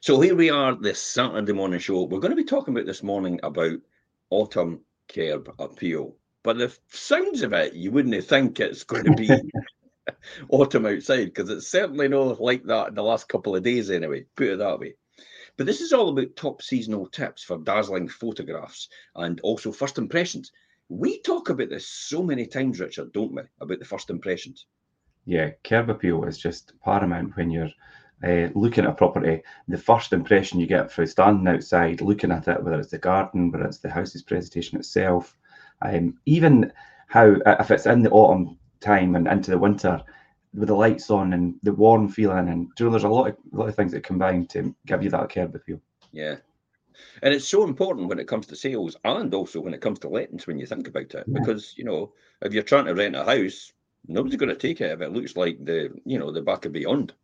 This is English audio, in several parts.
So here we are, this Saturday morning show. We're going to be talking about this morning about autumn curb appeal. But the sounds of it, you wouldn't think it's going to be autumn outside because it's certainly not like that in the last couple of days anyway. Put it that way. But this is all about top seasonal tips for dazzling photographs and also first impressions. We talk about this so many times, Richard, don't we? About the first impressions. Yeah, curb appeal is just paramount when you're uh, looking at a property. The first impression you get from standing outside, looking at it, whether it's the garden, whether it's the house's presentation itself, um, even how if it's in the autumn time and into the winter with the lights on and the warm feeling and you know there's a lot of a lot of things that combine to give you that curb appeal. Yeah. And it's so important when it comes to sales and also when it comes to lettings when you think about it. Yeah. Because, you know, if you're trying to rent a house, nobody's going to take it if it looks like the, you know, the back of beyond.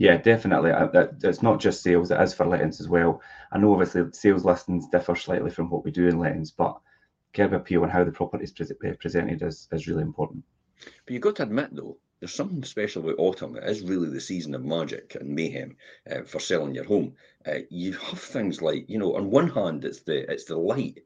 Yeah, definitely. It's not just sales; it is for lettings as well. I know obviously sales listings differ slightly from what we do in lettings, but curb appeal and how the property is pre- presented is, is really important. But you've got to admit, though, there's something special about autumn. It is really the season of magic and mayhem uh, for selling your home. Uh, you have things like, you know, on one hand, it's the it's the light.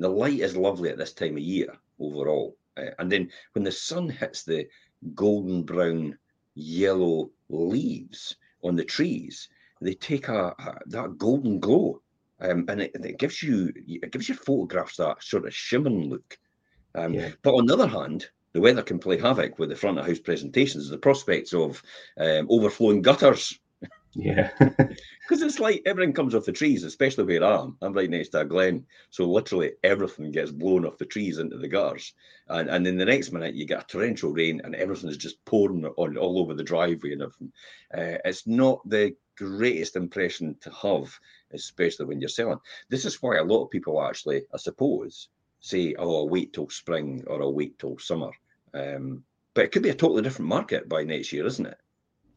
The light is lovely at this time of year overall, uh, and then when the sun hits the golden brown, yellow leaves on the trees, they take a, a that golden glow, um, and it, it, gives you it gives your photographs that sort of shimmering look. Um, yeah. But on the other hand, the weather can play havoc with the front of house presentations. The prospects of um, overflowing gutters. Yeah. Because it's like everything comes off the trees, especially where I am. I'm right next to a glen. So literally everything gets blown off the trees into the gutters. And and then the next minute you get a torrential rain and everything is just pouring on all over the driveway and everything. Uh, it's not the greatest impression to have, especially when you're selling. This is why a lot of people actually, I suppose, say, oh, I'll wait till spring or I'll wait till summer. Um, but it could be a totally different market by next year, isn't it?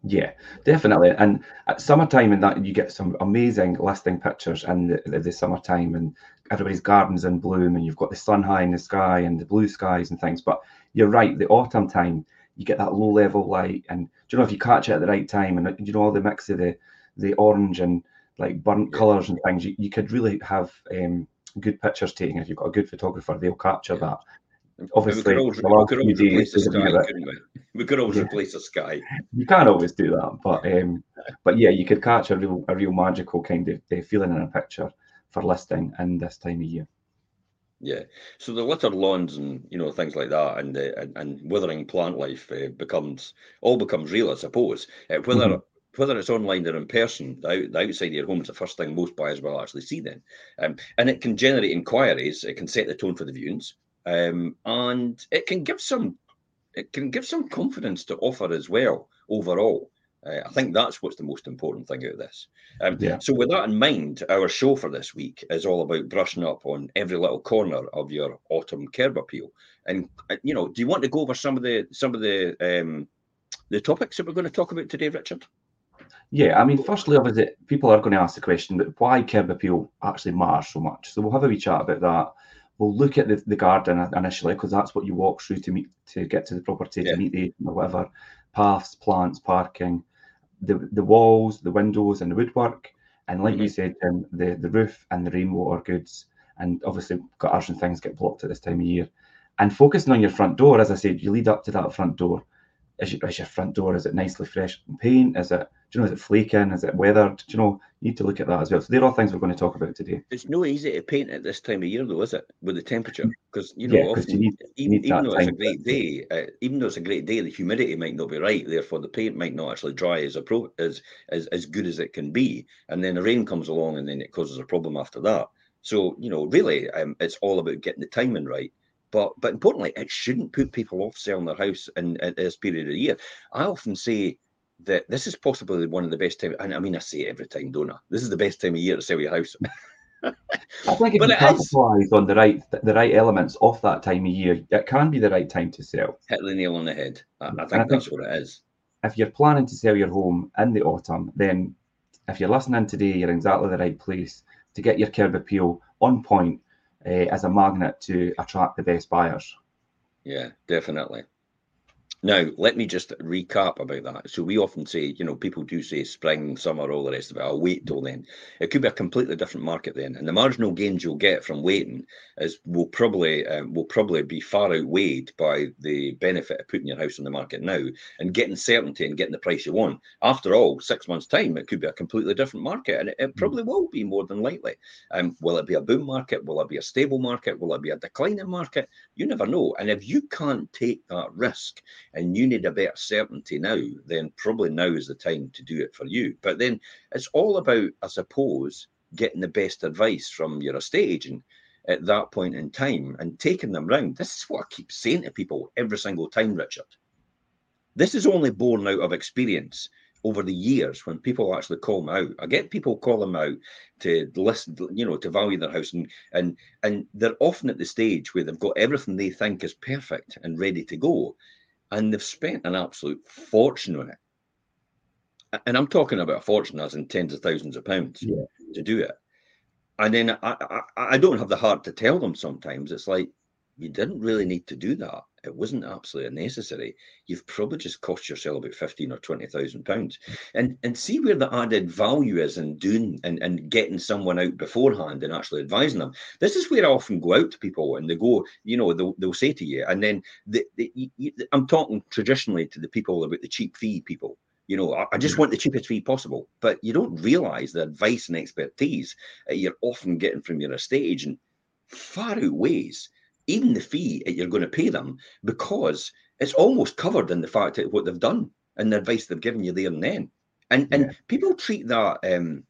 Yeah, definitely. And at summertime, and that you get some amazing listing pictures in the, the, the, summertime, and everybody's gardens in bloom, and you've got the sun high in the sky and the blue skies and things. But you're right, the autumn time, you get that low level light, and do you know if you catch it at the right time, and you know all the mix of the the orange and like burnt colours and things, you, you could really have um, good pictures taken. If you've got a good photographer, they'll capture that. Obviously, we could always, we could always replace a sky, couldn't we? We could always yeah. replace a sky. You can't always do that, but um, but yeah, you could catch a real a real magical kind of uh, feeling in a picture for listing in this time of year. Yeah, so the littered lawns and you know things like that, and uh, and, and withering plant life uh, becomes all becomes real, I suppose. Uh, whether mm-hmm whether it's online or in person, the, the outside of your home is the first thing most buyers will actually see then. Um, and it can generate inquiries, it can set the tone for the viewings, um, and it can give some it can give some confidence to offer as well overall. Uh, I think that's what's the most important thing out of this. Um, yeah. So, with that in mind, our show for this week is all about brushing up on every little corner of your autumn curb appeal. And uh, you know, do you want to go over some of the some of the um, the topics that we're going to talk about today, Richard? Yeah, I mean, firstly, obviously, people are going to ask the question, but why curb appeal actually matters so much? So we'll have a wee chat about that. We'll look at the, the garden initially because that's what you walk through to meet to get to the property yeah. to meet the or whatever paths, plants, parking, the the walls, the windows, and the woodwork, and like mm-hmm. you said, um, the the roof and the rainwater goods, and obviously gutters and things get blocked at this time of year. And focusing on your front door, as I said, you lead up to that front door is your, is your front door is it nicely fresh paint is it do you know is it flaking? Is it weathered? Do you know you need to look at that as well. So they're all things we're going to talk about today. It's no easy to paint at this time of year though is it with the temperature? Because you know yeah, often, you need, even, need even though it's a great day uh, even though it's a great day the humidity might not be right therefore the paint might not actually dry as a as, as as good as it can be and then the rain comes along and then it causes a problem after that. So you know really um, it's all about getting the timing right but but importantly, it shouldn't put people off selling their house in, in this period of the year. I often say that this is possibly one of the best times. And I mean, I say it every time, don't I? This is the best time of year to sell your house. I think if but you capitalize on the right the right elements of that time of year, it can be the right time to sell. Hit the nail on the head. I, I think I that's think what it is. If you're planning to sell your home in the autumn, then if you're listening today, you're in exactly the right place to get your curb appeal on point uh, as a magnet to attract the best buyers. Yeah, definitely. Now, let me just recap about that. So we often say, you know, people do say spring, summer, all the rest of it. I'll wait till then. It could be a completely different market then, and the marginal gains you'll get from waiting is will probably um, will probably be far outweighed by the benefit of putting your house on the market now and getting certainty and getting the price you want. After all, six months' time, it could be a completely different market, and it, it hmm. probably will be more than likely. Um, will it be a boom market? Will it be a stable market? Will it be a declining market? You never know. And if you can't take that risk and you need a better certainty now, then probably now is the time to do it for you. But then it's all about, I suppose, getting the best advice from your estate agent at that point in time and taking them round. This is what I keep saying to people every single time, Richard. This is only born out of experience over the years when people actually call me out. I get people call them out to listen, you know, to value their house, and and and they're often at the stage where they've got everything they think is perfect and ready to go, and they've spent an absolute fortune on it. And I'm talking about a fortune as in tens of thousands of pounds yeah. to do it. And then I, I, I don't have the heart to tell them sometimes. It's like, you didn't really need to do that. It wasn't absolutely necessary. You've probably just cost yourself about fifteen or twenty thousand pounds, and and see where the added value is in doing and, and getting someone out beforehand and actually advising them. This is where I often go out to people and they go, you know, they'll, they'll say to you, and then the, the, you, I'm talking traditionally to the people about the cheap fee people. You know, I, I just mm. want the cheapest fee possible, but you don't realise the advice and expertise that you're often getting from your estate agent far outweighs even the fee that you're going to pay them because it's almost covered in the fact that what they've done and the advice they've given you there and then. And yeah. and people treat that. Um,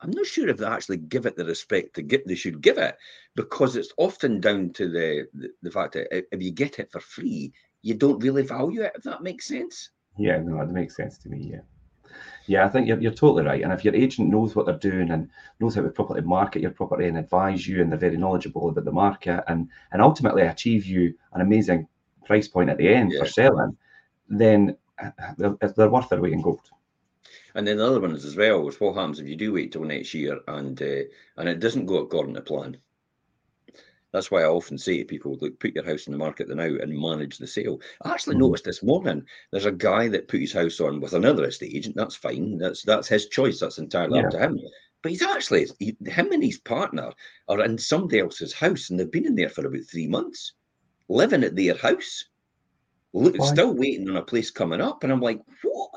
I'm not sure if they actually give it the respect to get they should give it because it's often down to the, the, the fact that if you get it for free, you don't really value it. If that makes sense. Yeah, no, that makes sense to me. Yeah. Yeah, I think you're, you're totally right. And if your agent knows what they're doing and knows how to properly market your property and advise you, and they're very knowledgeable about the market and and ultimately achieve you an amazing price point at the end yeah. for selling, then they're, they're worth their weight in gold. And then the other one is as well is what happens if you do wait till next year and uh, and it doesn't go according to plan. That's why I often say to people, look, put your house in the market now and manage the sale. I actually mm-hmm. noticed this morning there's a guy that put his house on with another estate agent. That's fine. That's that's his choice. That's entirely yeah. up to him. But he's actually he, him and his partner are in somebody else's house and they've been in there for about three months, living at their house. Look, still waiting on a place coming up. And I'm like, what?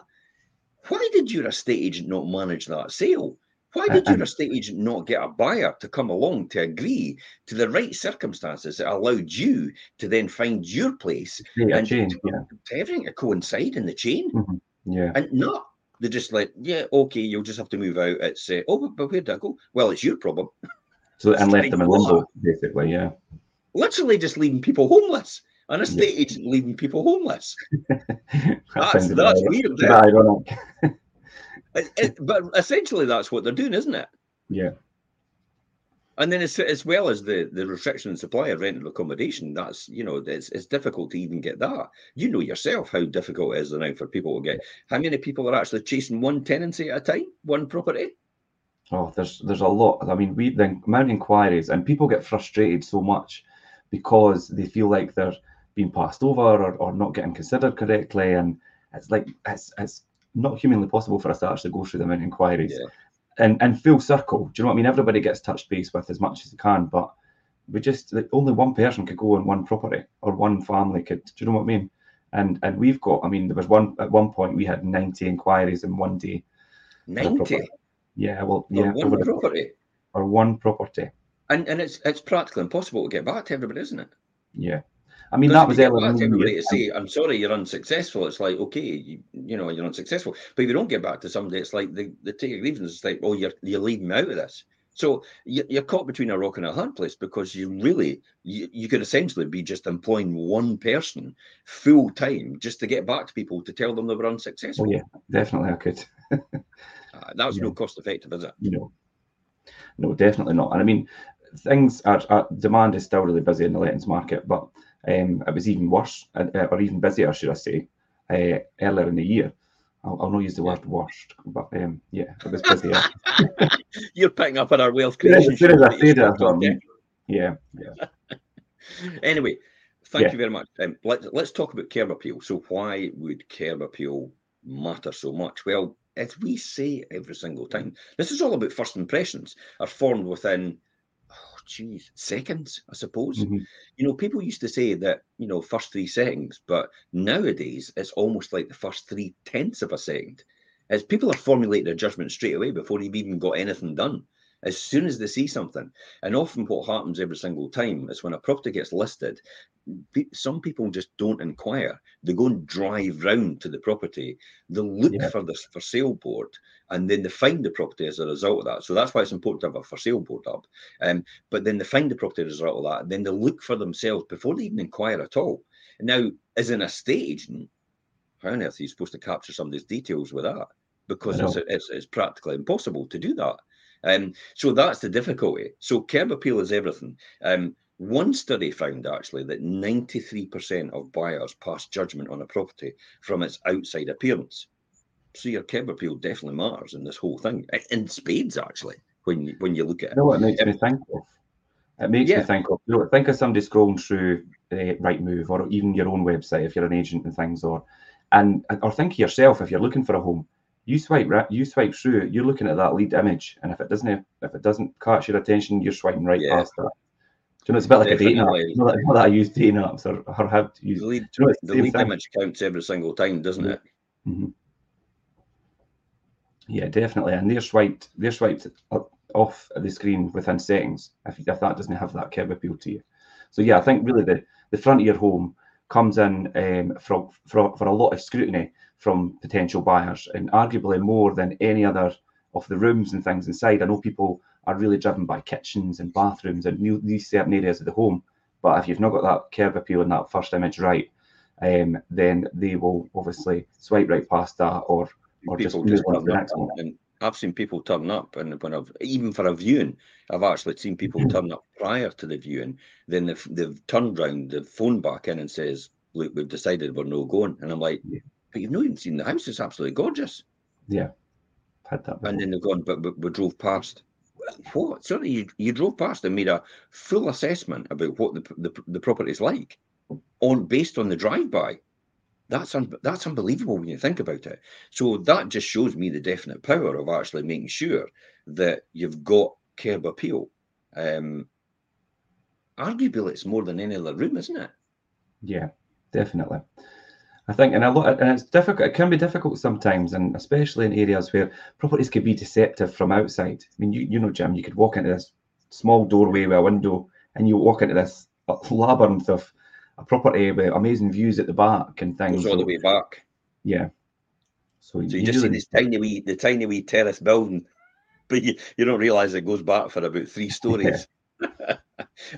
Why did your estate agent not manage that sale? Why did your estate agent not get a buyer to come along to agree to the right circumstances that allowed you to then find your place yeah, and chain, to, yeah. to everything to coincide in the chain? Mm-hmm. Yeah. And not they're just like, yeah, okay, you'll just have to move out. It's uh, oh, but, where did I go? Well, it's your problem. So and left them in limbo, basically, yeah. Literally just leaving people homeless. An estate yeah. agent leaving people homeless. that's that's weird. Ironic. it, but essentially, that's what they're doing, isn't it? Yeah. And then, as, as well as the, the restriction and supply of rental accommodation, that's you know it's, it's difficult to even get that. You know yourself how difficult it is now for people to get. How many people are actually chasing one tenancy at a time, one property? Oh, there's there's a lot. I mean, we the amount of inquiries and people get frustrated so much because they feel like they're being passed over or, or not getting considered correctly, and it's like it's it's not humanly possible for us to actually go through the amount of inquiries. Yeah. And and full circle. Do you know what I mean? Everybody gets touched base with as much as they can, but we just like, only one person could go on one property or one family could. Do you know what I mean? And and we've got. I mean, there was one at one point we had ninety inquiries in one day. Ninety. Yeah. Well. Yeah. Or one property. Or one property. And and it's it's practically impossible to get back to everybody, isn't it? Yeah. I mean, that was earlier. everybody to say, "I'm sorry, you're unsuccessful." It's like, okay, you, you, know, you're unsuccessful. But if you don't get back to somebody, it's like the they take a grievance. It's like, oh, you're you're leaving me out of this. So you're caught between a rock and a hard place because you really you, you could essentially be just employing one person full time just to get back to people to tell them they were unsuccessful. Oh, yeah, definitely, I could. uh, that's yeah. no cost effective, is it? No, no, definitely not. And I mean, things are, are demand is still really busy in the lettings market, but um, it was even worse, uh, or even busier, should I say, uh, earlier in the year. I'll, I'll, not use the word worst, but um, yeah, it was busier. You're picking up on our wealth creation. As soon as I said it, I yeah, yeah. anyway, thank yeah. you very much. Um, let, let's talk about curb appeal. So, why would curb appeal matter so much? Well, as we say every single time, this is all about first impressions are formed within, geez, seconds, I suppose. Mm-hmm. You know, people used to say that, you know, first three seconds, but nowadays it's almost like the first three tenths of a second. As people are formulating their judgment straight away before you've even got anything done as soon as they see something. And often what happens every single time is when a property gets listed, some people just don't inquire. They go and drive round to the property, they look yeah. for this for sale board, and then they find the property as a result of that. So that's why it's important to have a for sale board up. Um, but then they find the property as a result of that, and then they look for themselves before they even inquire at all. Now, as an estate agent, how on earth are you supposed to capture some of these details with that? Because it's, it's, it's practically impossible to do that. Um, so that's the difficulty. So curb appeal is everything. Um, one study found actually that 93% of buyers pass judgment on a property from its outside appearance. So your curb appeal definitely matters in this whole thing, in spades actually. When you, when you look at it, you know what it makes me think of? It makes yeah. me think of you know, think of somebody scrolling through uh, Rightmove or even your own website if you're an agent and things, or and or think of yourself if you're looking for a home you swipe right, you swipe through, you're looking at that lead image, and if it doesn't if it doesn't catch your attention, you're swiping right yeah. past that. Do you know, it's a bit like Definitely. a dating app. Not that, not that I use dating apps or, or have to use. The lead, you know, the lead image counts every single time, doesn't it? Mm-hmm. Yeah, definitely. And they're swiped, they're swiped off the screen within settings if, if that doesn't have that curb appeal to you. So yeah, I think really the, the front of your home comes in um, for, for, for a lot of scrutiny from potential buyers, and arguably more than any other of the rooms and things inside. I know people are really driven by kitchens and bathrooms and new, these certain areas of the home, but if you've not got that curb appeal in that first image right, um, then they will obviously swipe right past that or or people just move on to the next one. And I've seen people turn up, and when I've even for a viewing, I've actually seen people mm-hmm. turn up prior to the viewing. Then they've, they've turned round, the phone back in and says, "Look, we've decided we're no going." And I'm like, but you've not even seen the house. It's absolutely gorgeous. Yeah, had that. Before. And then they've gone, but, but we drove past. What? Sorry, you, you drove past and made a full assessment about what the the, the property is like, on based on the drive-by. That's un, that's unbelievable when you think about it. So that just shows me the definite power of actually making sure that you've got curb appeal. Um, arguably, it's more than any other room, isn't it? Yeah, definitely. I think, and a lot, and it's difficult. It can be difficult sometimes, and especially in areas where properties could be deceptive from outside. I mean, you you know, Jim, you could walk into this small doorway with a window, and you walk into this labyrinth of a property with amazing views at the back and things. Goes all the way back. Yeah. So, so you, you just see this tiny wee, the tiny wee terrace building, but you, you don't realise it goes back for about three stories.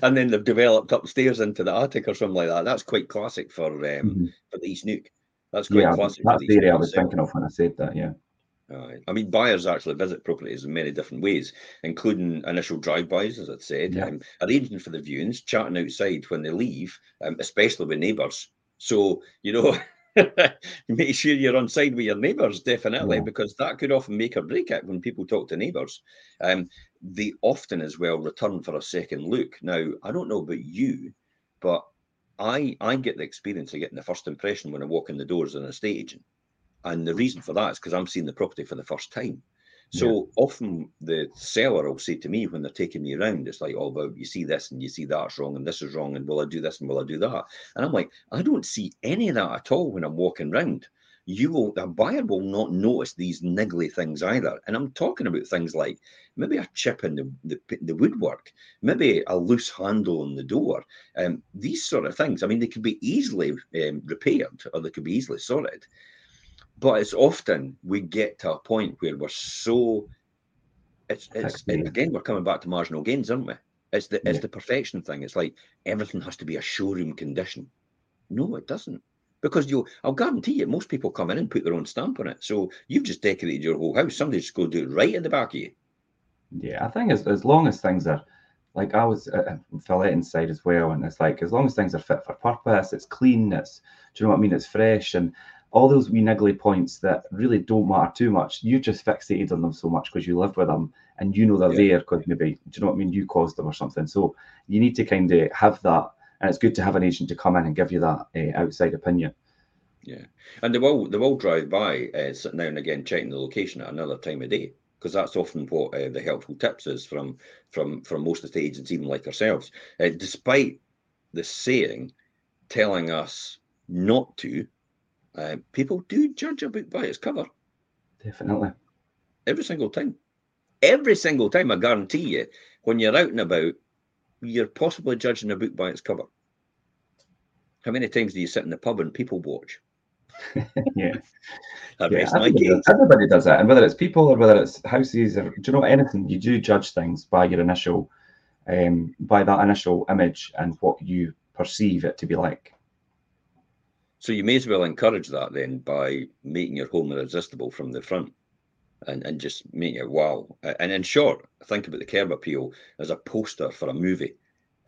And then they've developed upstairs into the attic or something like that. That's quite classic for um, mm-hmm. for the East Neuk. That's quite yeah, classic. That's the area I was thinking of when I said that. Yeah. I mean, buyers actually visit properties in many different ways, including initial drive-bys, as I said, yeah. um, arranging for the viewings, chatting outside when they leave, um, especially with neighbours. So you know, make sure you're on side with your neighbours, definitely, yeah. because that could often make or break it when people talk to neighbours. Um, they often as well return for a second look. Now, I don't know about you, but I I get the experience of getting the first impression when I walk in the doors as an estate agent. And the reason for that is because I'm seeing the property for the first time. So yeah. often the seller will say to me when they're taking me around, it's like, oh, well, you see this and you see that's wrong and this is wrong and will I do this and will I do that? And I'm like, I don't see any of that at all when I'm walking around you will the buyer will not notice these niggly things either. And I'm talking about things like maybe a chip in the, the, the woodwork, maybe a loose handle on the door. Um, these sort of things. I mean, they could be easily um, repaired or they could be easily sorted. But it's often we get to a point where we're so it's it's again we're coming back to marginal gains, aren't we? It's the it's the perfection thing. It's like everything has to be a showroom condition. No, it doesn't because you I'll guarantee you most people come in and put their own stamp on it. So you've just decorated your whole house. Somebody's just go do it right in the back of you. Yeah, I think as, as long as things are like I was uh, fillet inside as well, and it's like as long as things are fit for purpose, it's clean, it's do you know what I mean? It's fresh and all those wee niggly points that really don't matter too much. You just fixated on them so much because you live with them and you know they're yeah. there because maybe do you know what I mean? You caused them or something. So you need to kind of have that and it's good to have an agent to come in and give you that uh, outside opinion. Yeah, and they will they will drive by uh, now and again checking the location at another time of day because that's often what uh, the helpful tips is from from from most of the agents, even like ourselves. Uh, despite the saying telling us not to, uh, people do judge a book by its cover. Definitely. Every single time. Every single time, I guarantee you, when you're out and about, you're possibly judging a book by its cover. How many times do you sit in the pub and people watch? yeah. Yeah, everybody, does, everybody does that, and whether it's people or whether it's houses or do you know anything, you do judge things by your initial, um, by that initial image and what you perceive it to be like. So you may as well encourage that then by making your home irresistible from the front and, and just making it wow. And in short, think about the curb appeal as a poster for a movie.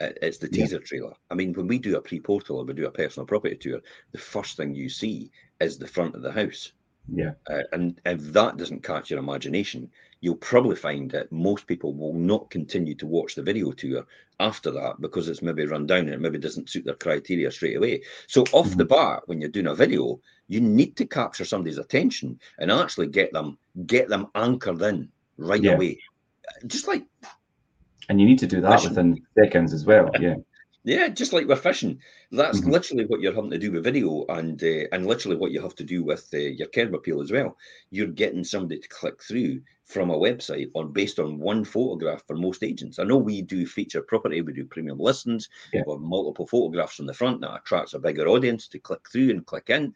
It's the teaser yeah. trailer. I mean, when we do a pre-portal or we do a personal property tour, the first thing you see is the front of the house. Yeah. Uh, and if that doesn't catch your imagination, you'll probably find that most people will not continue to watch the video tour after that because it's maybe run down and it maybe doesn't suit their criteria straight away. So off mm-hmm. the bat, when you're doing a video, you need to capture somebody's attention and actually get them get them anchored in right yeah. away. Just like and you need to do that fishing. within seconds as well. Yeah. Yeah, just like with fishing, that's Mm-hmm. literally what you're having to do with video, and uh, and literally what you have to do with uh, your curb appeal as well. You're getting somebody to click through from a website on based on one photograph for most agents. I know we do feature property, we do premium listings, Yeah. we have multiple photographs on the front that attracts a bigger audience to click through and click in.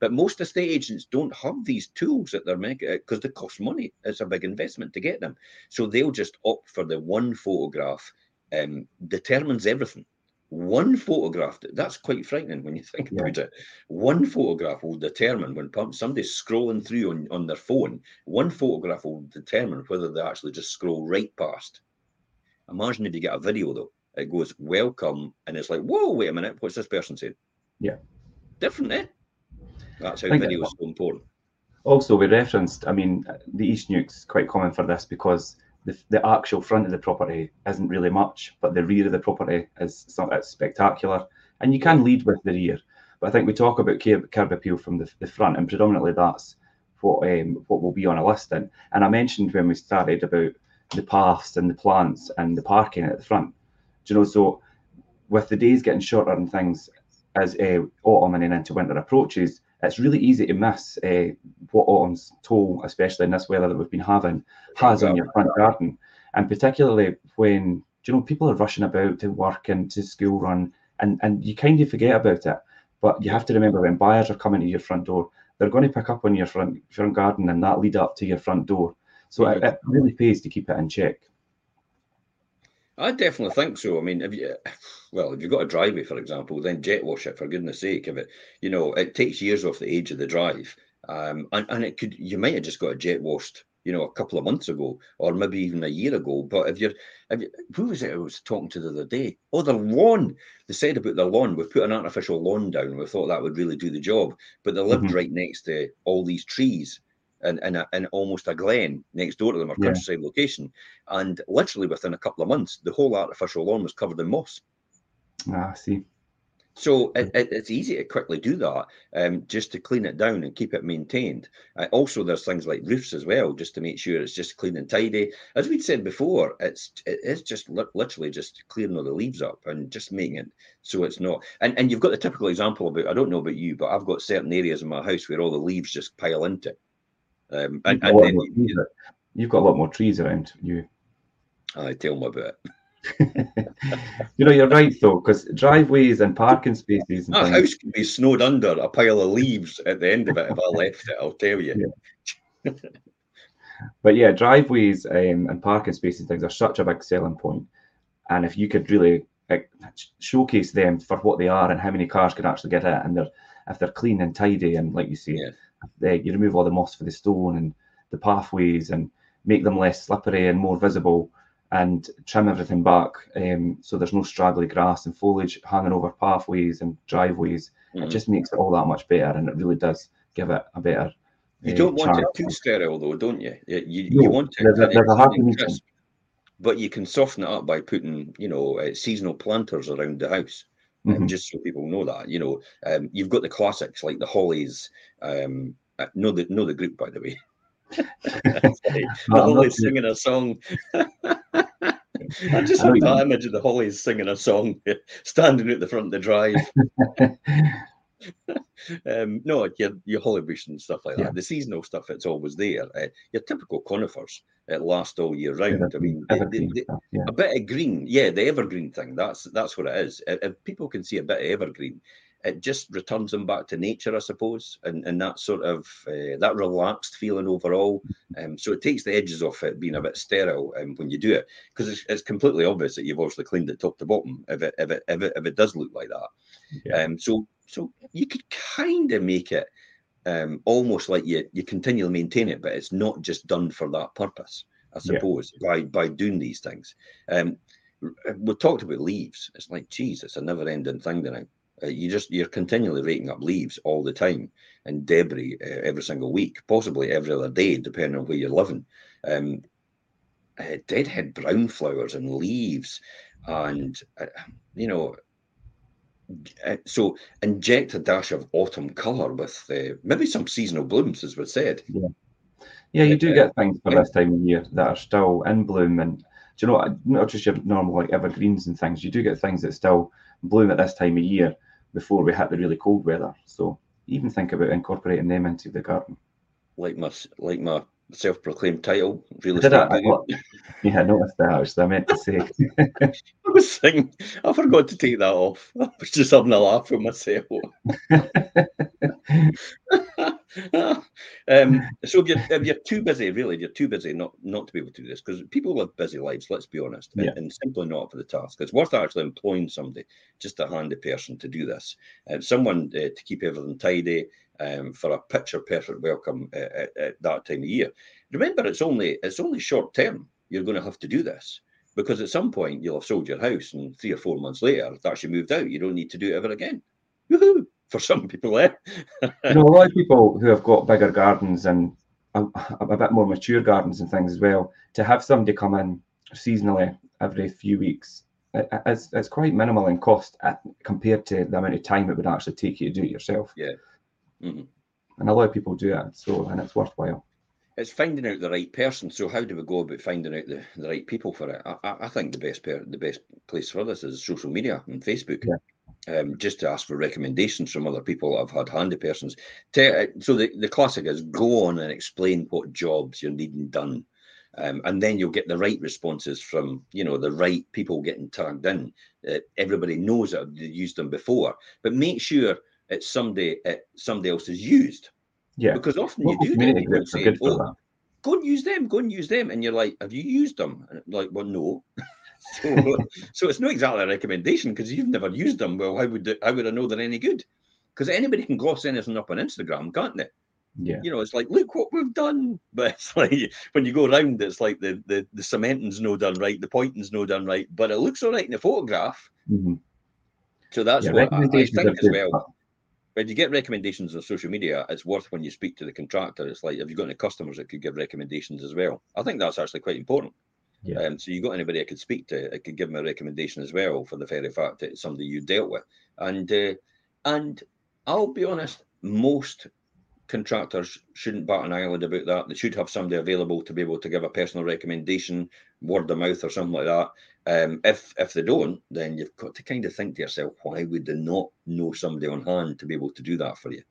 But most estate agents don't have these tools that they're making because they cost money. It's a big investment to get them. So they'll just opt for the one photograph um, determines everything. One photograph, that's quite frightening when you think Yeah. about it. One photograph will determine when somebody's scrolling through on, on their phone, one photograph will determine whether they actually just scroll right past. Imagine if you get a video though, it goes welcome, and it's like, whoa, wait a minute, what's this person saying? Yeah. Different, eh? That's how video is so important. Also, we referenced, I mean, the East Neuk's quite common for this because the, the actual front of the property isn't really much, but the rear of the property is it's spectacular. And you can lead with the rear. But I think we talk about curb, curb appeal from the, the front, and predominantly that's what um, what will be on a listing. And I mentioned when we started about the paths and the plants and the parking at the front. Do you know, so with the days getting shorter and things as uh, autumn and then into winter approaches, it's really easy to miss uh, what autumn's toll, especially in this weather that we've been having, has on your front garden. And particularly when you know people are rushing about to work and to school run, and and you kind of forget about it. But you have to remember when buyers are coming to your front door, they're going to pick up on your front front garden and that lead up to your front door. So it, it really pays to keep it in check. I definitely think so. I mean, if you, well, if you've got a driveway, for example, then jet wash it for goodness sake. If it, you know, it takes years off the age of the drive, um, and and it could, you might have just got a jet washed, you know, a couple of months ago, or maybe even a year ago. But if you're, if you, who was it I was talking to the other day? Oh, the lawn. They said about the lawn. We've put an artificial lawn down. We thought that would really do the job, but they lived Mhm. right next to all these trees. And, and, a, and almost a glen next door to them, a Yeah. countryside location. And literally within a couple of months, the whole artificial lawn was covered in moss. Ah, I see. So it, it, it's easy to quickly do that, um, just to clean it down and keep it maintained. Uh, also, there's things like roofs as well, just to make sure it's just clean and tidy. As we'd said before, it's it is just li- literally just clearing all the leaves up and just making it so it's not. And and you've got the typical example about I don't know about you, but I've got certain areas in my house where all the leaves just pile into it. Um, and, You've got, a and lot then more trees, you've got a lot more trees around you. I tell me about it. you know, you're right though, because driveways and parking spaces and My things. house could be snowed under a pile of leaves at the end of it if I left it. I'll tell you. But yeah, driveways um, and parking spaces and things are such a big selling point. And if you could really like, showcase them for what they are and how many cars could actually get in, and they're if they're clean and tidy, and like you say, Yeah. You remove all the moss for the stone and the pathways and make them less slippery and more visible and trim everything back um, so there's no straggly grass and foliage hanging over pathways and driveways. Mhm. It just makes it all that much better and it really does give it a better. You uh, don't want charm. it too sterile, though, don't you? You, you, No, you want it there's a- there's a happy crisp, but you can soften it up by putting, you know, uh, seasonal planters around the house. Mm-hmm. just so people know that. You know, um, you've got the classics like the Hollies. Um, uh, know the know the group by the way. the Hollies singing a song. I just have that image of the Hollies singing a song, standing at the front of the drive. um, no, your your Hollybush and stuff like that. Yeah. The seasonal stuff, it's always there. Uh, your typical conifers, it lasts all year round. Evergreen, I mean, they, they, stuff, yeah. a bit of green, yeah, the evergreen thing. That's that's what it is. If people can see a bit of evergreen, it just returns them back to nature, I suppose, and and that sort of uh, that relaxed feeling overall. Um, so it takes the edges off it being a bit sterile um, when you do it, because it's, it's completely obvious that you've obviously cleaned it top to bottom if it if it if it, if it does look like that. Yeah. Um, so so you could kind of make it um, almost like you you continually maintain it, but it's not just done for that purpose. I suppose yeah. by by doing these things. Um, we talked about leaves. It's like, geez, it's a never-ending thing now. Uh, you just you're continually raking up leaves all the time and debris uh, every single week, possibly every other day, depending on where you're living. Um, uh, deadhead brown flowers and leaves, and uh, you know, uh, so inject a dash of autumn color with uh, maybe some seasonal blooms, as we said. Yeah, yeah, you do get things for yeah. this time of year that are still in bloom, and do you know not just your normal like evergreens and things. You do get things that still bloom at this time of year before we hit the really cold weather. So even think about incorporating them into the garden. Like my like my self-proclaimed title, real estate. I, yeah, I noticed that actually. I meant to say. I was thinking, I forgot to take that off. I was just having a laugh with myself. um, so if you're, if you're too busy, really, you're too busy not not to be able to do this because people live busy lives. Let's be honest, yeah. and, and, simply not for the task. It's worth actually employing somebody, just a handy person to do this, uh, someone uh, to keep everything tidy. Um, for a picture perfect welcome uh, at, at that time of year. Remember, it's only it's only short term. You're going to have to do this because at some point you'll have sold your house, and three or four months later, that's you moved out. You don't need to do it ever again. Woohoo! for some people there. you know, a lot of people who have got bigger gardens and a, a, bit more mature gardens and things as well, to have somebody come in seasonally every few weeks, it, it's, it's quite minimal in cost at, compared to the amount of time it would actually take you to do it yourself. Yeah. Mm-hmm. And a lot of people do it, so and it's worthwhile. It's finding out the right person. So how do we go about finding out the, the right people for it? I, I think the best per, the best place for this is social media and Facebook. Yeah um, just to ask for recommendations from other people that have had handy persons. Uh, so the, the classic is go on and explain what jobs you're needing done. Um, and then you'll get the right responses from you know the right people getting tagged in. Uh, everybody knows that they've used them before, but make sure it's somebody it, somebody else has used. Yeah, because often you do get people saying, "Oh, go and use them, go and use them," and you're like, "Have you used them?" And like, well, no. so, so it's not exactly a recommendation because you've never used them. Well, how would how would I know they're any good? Because anybody can gloss anything up on Instagram, can't they? Yeah. You know, it's like, look what we've done. But it's like when you go around, it's like the the the cementing's no done right, the pointing's no done right, but it looks all right in the photograph. Mm-hmm. So that's yeah, what I, I think as well. When you get recommendations on social media, it's worth when you speak to the contractor. It's like, have you got any customers that could give recommendations as well? I think that's actually quite important. Yeah. Um, so you got anybody I could speak to, I could give them a recommendation as well for the very fact that it's somebody you dealt with. And uh, and I'll be honest, most contractors shouldn't bat an eyelid about that. They should have somebody available to be able to give a personal recommendation, word of mouth or something like that. Um, if if they don't, then you've got to kind of think to yourself, why would they not know somebody on hand to be able to do that for you?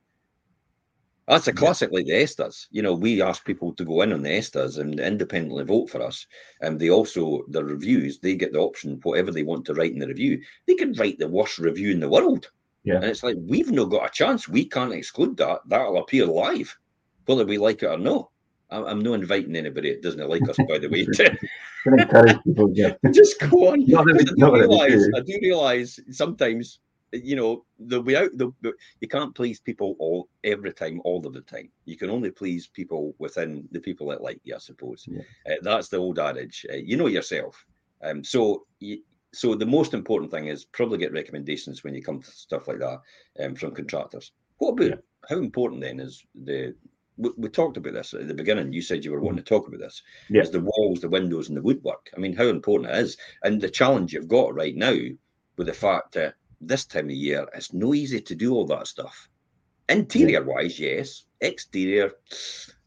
That's a classic yeah. like the ESTAs. You know, we ask people to go in on the ESTAs and independently vote for us. And they also, the reviews, they get the option, whatever they want to write in the review, they can write the worst review in the world. Yeah. And it's like, we've not got a chance. We can't exclude that. That'll appear live, whether we like it or not. I'm not inviting anybody that doesn't like us, by the way. To, just go on. I do, realize, I do realize sometimes you know the way out the you can't please people all every time all of the time you can only please people within the people that like you i suppose yeah. uh, that's the old adage uh, you know yourself um so you, so the most important thing is probably get recommendations when you come to stuff like that um, from contractors what about yeah. how important then is the we, we, talked about this at the beginning. You said you were wanting to talk about this. Yeah. Is the walls, the windows, and the woodwork. I mean, how important it is, and the challenge you've got right now with the fact that this time of year, it's no easy to do all that stuff. Interior wise, yes. Exterior,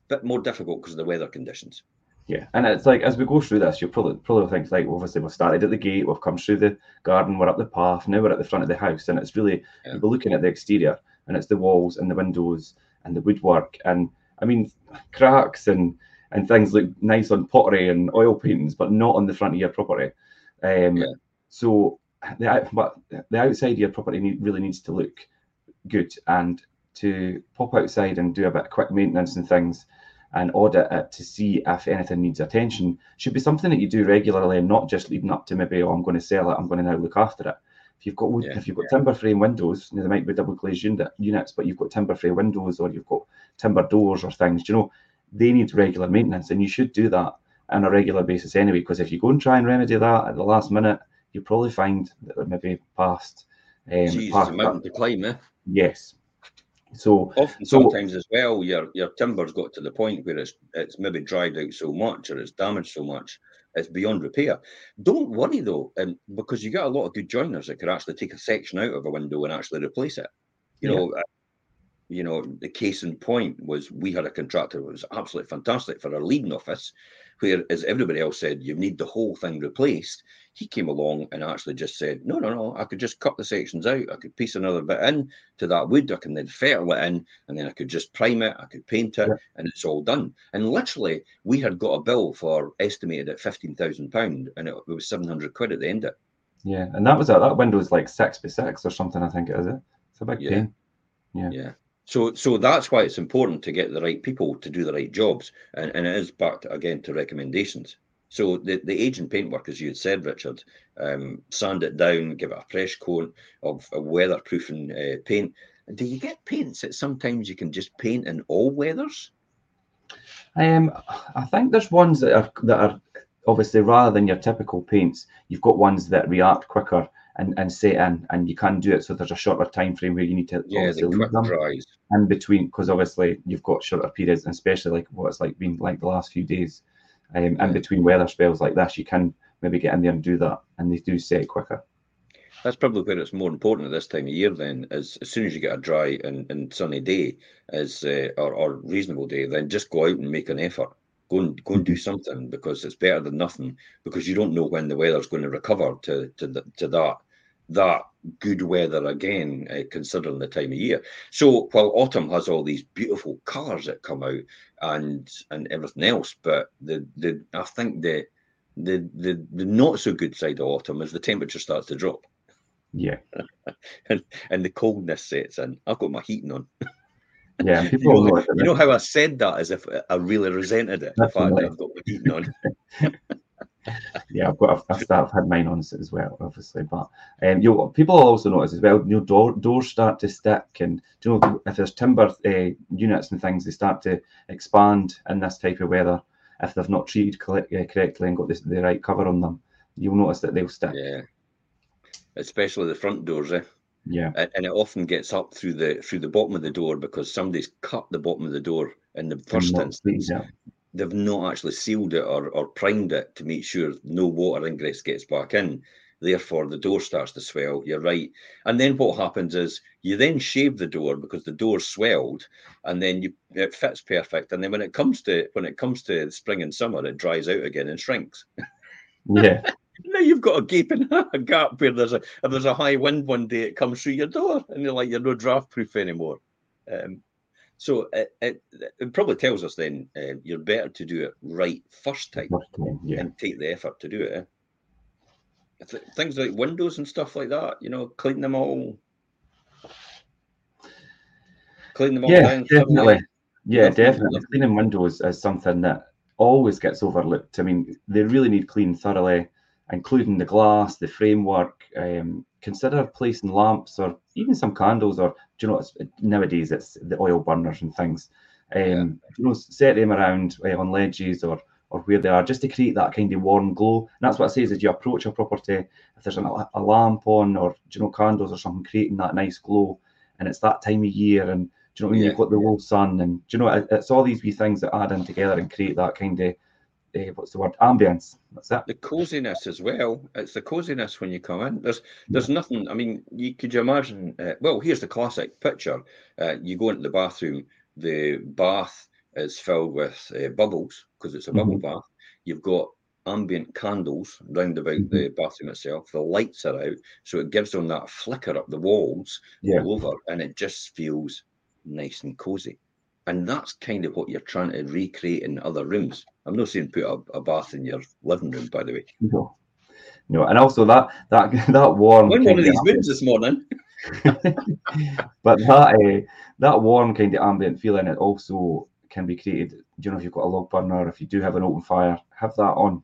bit more difficult because of the weather conditions. Yeah, and it's like as we go through this, you'll probably probably think like obviously we've started at the gate, we've come through the garden, we're up the path, now we're at the front of the house, and it's really yeah. we're looking at the exterior, and it's the walls and the windows and the woodwork, and I mean cracks and and things look nice on pottery and oil paintings, but not on the front of your property. Um, yeah. So the but the outside of your property need, really needs to look good, and to pop outside and do a bit of quick maintenance and things and audit it to see if anything needs attention should be something that you do regularly and not just leading up to maybe oh I'm going to sell it I'm going to now look after it. If you've got yeah, if you've got yeah. timber frame windows, you know, there might be double glazed unit, units, but you've got timber frame windows or you've got timber doors or things, you know, they need regular maintenance and you should do that on a regular basis anyway. Because if you go and try and remedy that at the last minute, you probably find that it maybe past um, Jesus, past, a mountain to climb, eh? Yes, so often, so, sometimes as well, your your timber's got to the point where it's it's maybe dried out so much or it's damaged so much, it's beyond repair. Don't worry though, um, because you got a lot of good joiners that could actually take a section out of a window and actually replace it. You yeah. know, uh, you know, the case in point was we had a contractor who was absolutely fantastic for our leading office, where as everybody else said, you need the whole thing replaced he came along and actually just said, no, no, no, I could just cut the sections out. I could piece another bit in to that wood. I can then fettle it in and then I could just prime it. I could paint it yeah. and it's all done. And literally, we had got a bill for estimated at £15,000 and it, it, was 700 quid at the end of it. Yeah. And that was a, that window is like six by six or something, I think it is. It? It's a big yeah. pain. Yeah. Yeah. So, so that's why it's important to get the right people to do the right jobs, and, and it is back to, again to recommendations. So the, the agent paintwork, as you had said, Richard, um, sand it down, give it a fresh coat of a weatherproofing uh, paint. Do you get paints that sometimes you can just paint in all weathers? Um, I think there's ones that are that are obviously rather than your typical paints, you've got ones that react quicker and, and set in, and you can do it so there's a shorter time frame where you need to yeah, the leave them in between because obviously you've got shorter periods, and especially like what it's like been like the last few days um, in between weather spells like this, you can maybe get in there and do that, and they do set quicker. That's probably where it's more important at this time of year. Then, as, as soon as you get a dry and, and sunny day, as uh, or, or reasonable day, then just go out and make an effort. Go and go and do mm-hmm. something because it's better than nothing. Because you don't know when the weather's going to recover to to the, to that that good weather again, uh, considering the time of year. So while autumn has all these beautiful colours that come out and and everything else, but the the I think the the the, the not so good side of autumn is the temperature starts to drop. Yeah, and and the coldness sets in. I've got my heating on. Yeah, people you know, you know how I said that as if I really resented it. The fact that I've got my heating on. yeah, I've got I've, I've, had mine on as well, obviously. But um, you know, people also notice as well. You know, door, doors start to stick, and you know, if there's timber uh, units and things, they start to expand in this type of weather. If they've not treated uh, correctly and got the, the right cover on them, you'll notice that they'll stick. Yeah, especially the front doors, eh? Yeah, and it often gets up through the through the bottom of the door because somebody's cut the bottom of the door in the first instance. Yeah they've not actually sealed it or, or primed it to make sure no water ingress gets back in. Therefore, the door starts to swell. You're right. And then what happens is you then shave the door because the door swelled, and then you it fits perfect. And then when it comes to when it comes to spring and summer, it dries out again and shrinks. Yeah. now you've got a gaping a gap where there's a if there's a high wind one day, it comes through your door, and you're like you're no draft proof anymore. Um, so it, it, it, probably tells us then uh, you're better to do it right first time, first time yeah. and take the effort to do it. Eh? Things like windows and stuff like that, you know, clean them all. Clean them all yeah, down. Definitely. Yeah, Nothing definitely. Cleaning windows is something that always gets overlooked. I mean, they really need cleaned thoroughly, including the glass, the framework. Um, consider placing lamps or even some candles or do you know nowadays it's the oil burners and things um yeah. you know set them around uh, on ledges or or where they are just to create that kind of warm glow and that's what it says as you approach a property if there's an, a lamp on or you know candles or something creating that nice glow and it's that time of year and do you know when yeah. you've got the low sun and do you know it, it's all these wee things that add in together and create that kind of uh, what's the word ambience. That's it. The coziness as well. It's the coziness when you come in. There's there's nothing. I mean, you could you imagine? Uh, well, here's the classic picture. Uh, you go into the bathroom. The bath is filled with uh, bubbles because it's a bubble mm-hmm. bath. You've got ambient candles round about mm-hmm. the bathroom itself. The lights are out, so it gives them that flicker up the walls yeah. all over, and it just feels nice and cozy. And that's kind of what you're trying to recreate in other rooms. I'm not saying put a, a bath in your living room, by the way. No, no, and also that that that warm. in one of these rooms this morning. but that uh, that warm kind of ambient feeling it also can be created. You know, if you've got a log burner, if you do have an open fire, have that on.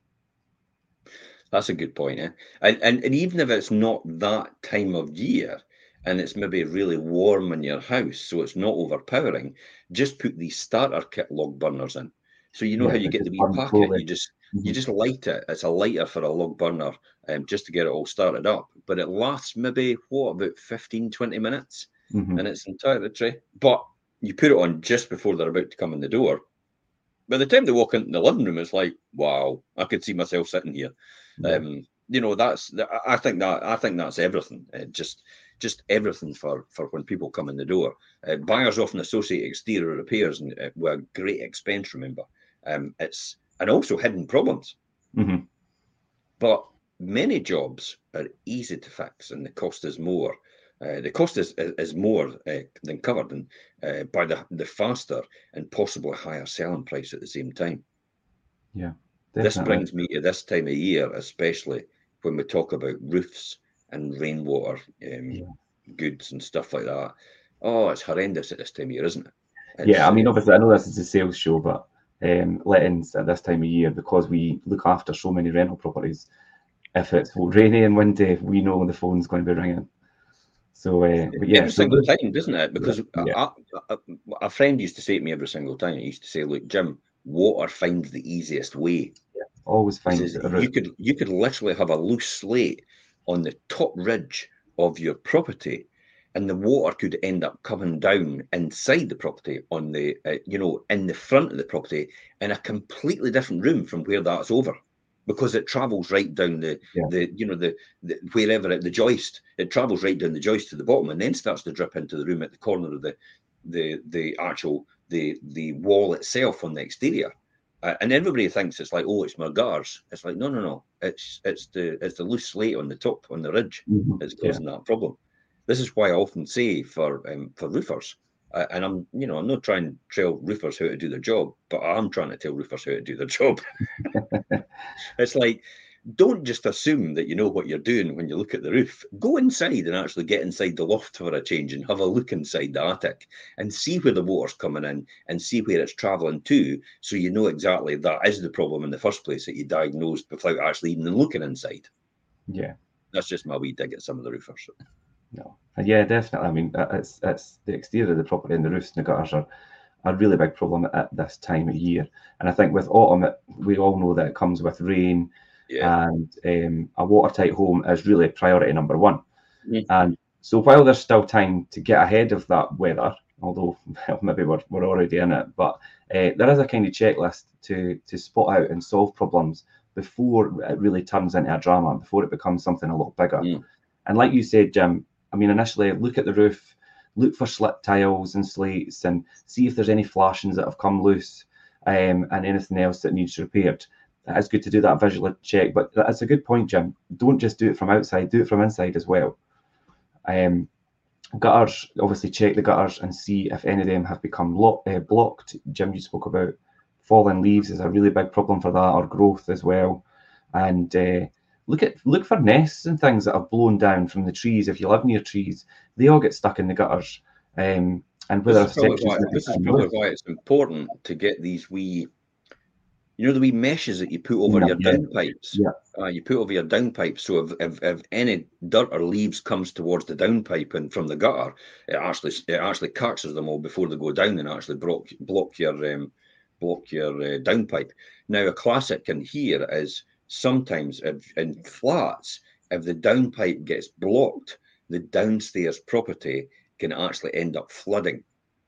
That's a good point, eh? And, and and even if it's not that time of year, and it's maybe really warm in your house, so it's not overpowering, just put these starter kit log burners in. So you know yeah, how you get the wee packet, you just mm-hmm. you just light it. It's a lighter for a log burner, um, just to get it all started up. But it lasts maybe what about 15, 20 minutes mm-hmm. in its entirety. But you put it on just before they're about to come in the door. By the time they walk into the living room, it's like, wow, I could see myself sitting here. Yeah. Um, you know, that's I think that I think that's everything. It just just everything for for when people come in the door. Uh, buyers often associate exterior repairs and, uh, with a great expense. Remember, um, it's and also hidden problems. Mm-hmm. But many jobs are easy to fix, and the cost is more. Uh, the cost is is more uh, than covered and, uh, by the the faster and possibly higher selling price at the same time. Yeah, definitely. this brings me to this time of year, especially when we talk about roofs and rainwater um, yeah. goods and stuff like that. Oh, it's horrendous at this time of year, isn't it? It's, yeah, I mean, obviously, I know this is a sales show, but um, lettings at this time of year, because we look after so many rental properties, if it's rainy and windy, we know the phone's going to be ringing. So, uh, but yeah, every so single time, doesn't it? Because yeah. a friend used to say to me every single time, he used to say, "Look, Jim, water finds the easiest way." Yeah, always finds. You could you could literally have a loose slate on the top ridge of your property and the water could end up coming down inside the property on the uh, you know in the front of the property in a completely different room from where that's over because it travels right down the yeah. the you know the, the wherever at the joist it travels right down the joist to the bottom and then starts to drip into the room at the corner of the the the actual the the wall itself on the exterior and everybody thinks it's like, oh, it's my gutters. It's like, no, no, no. It's it's the it's the loose slate on the top on the ridge mm-hmm. that's causing yeah. that problem. This is why I often say for um, for roofers, uh, and I'm you know I'm not trying to tell roofers how to do their job, but I'm trying to tell roofers how to do their job. it's like don't just assume that you know what you're doing when you look at the roof. Go inside and actually get inside the loft for a change and have a look inside the attic and see where the water's coming in and see where it's traveling to. So you know exactly that is the problem in the first place that you diagnosed without actually even looking inside. Yeah. That's just my wee dig at some of the roofers. No. Yeah, definitely. I mean, uh, it's it's the exterior of the property and the roofs and the gutters are a really big problem at this time of year. And I think with autumn, it, we all know that it comes with rain, yeah. And um, a watertight home is really priority number one. And so while there's still time to get ahead of that weather, although well, maybe we're, we're already in it, but uh, there is a kind of checklist to to spot out and solve problems before it really turns into a drama, before it becomes something a lot bigger. Mm. And like you said, Jim, I mean, initially look at the roof, look for slip tiles and slates, and see if there's any flashings that have come loose um, and anything else that needs repaired it's good to do that visual check. But that's a good point, Jim. Don't just do it from outside, do it from inside as well. Um, gutters, obviously check the gutters and see if any of them have become uh, blocked. Jim, you spoke about fallen leaves is a really big problem for that, or growth as well. And uh, look at look for nests and things that have blown down from the trees. If you live near trees, they all get stuck in the gutters. Um, and whether this is, probably why, this is probably why it's important to get these wee you know the wee meshes that you put over yeah, your yeah. downpipes. Yeah. Uh, you put over your downpipe, so if, if, if any dirt or leaves comes towards the downpipe and from the gutter, it actually it actually catches them all before they go down and actually block block your um, block your uh, downpipe. Now a classic in here is sometimes if, in flats if the downpipe gets blocked, the downstairs property can actually end up flooding.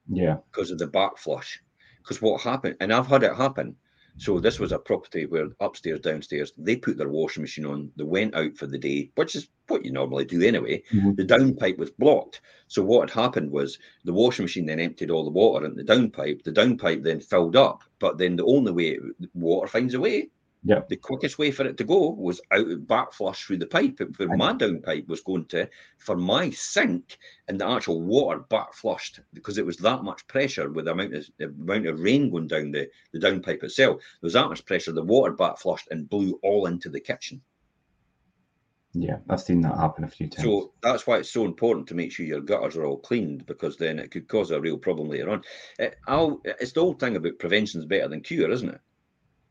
Yeah. Because of the back flush. Because what happened, and I've had it happen So this was a property where upstairs, downstairs, they put their washing machine on, they went out for the day, which is what you normally do anyway. Mhm. The downpipe was blocked. So what had happened was the washing machine then emptied all the water into the downpipe. The downpipe then filled up, but then the only way water finds a way. Yeah. The quickest way for it to go was out back flush through the pipe. Where my downpipe was going to for my sink, and the actual water back flushed because it was that much pressure with the amount of the amount of rain going down the, the downpipe itself. There was that much pressure, the water back flushed and blew all into the kitchen. Yeah, I've seen that happen a few times. So that's why it's so important to make sure your gutters are all cleaned because then it could cause a real problem later on. It, I'll, it's the old thing about prevention is better than cure, isn't it?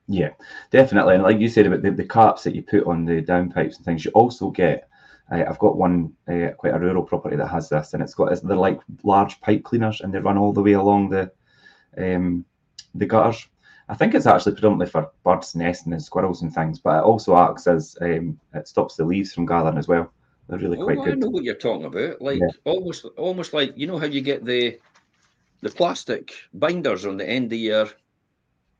Yeah, definitely. And like you said about the, the caps that you put on the downpipes and things, you also get. Uh, I've got one uh, quite a rural property that has this, and it's got they're like large pipe cleaners, and they run all the way along the um, the gutters. I think it's actually predominantly for birds nesting and squirrels and things, but it also acts as um, it stops the leaves from gathering as well. They're really Oh, quite I good. know what you're talking about. Like Yeah. almost, almost like you know how you get the the plastic binders on the end of your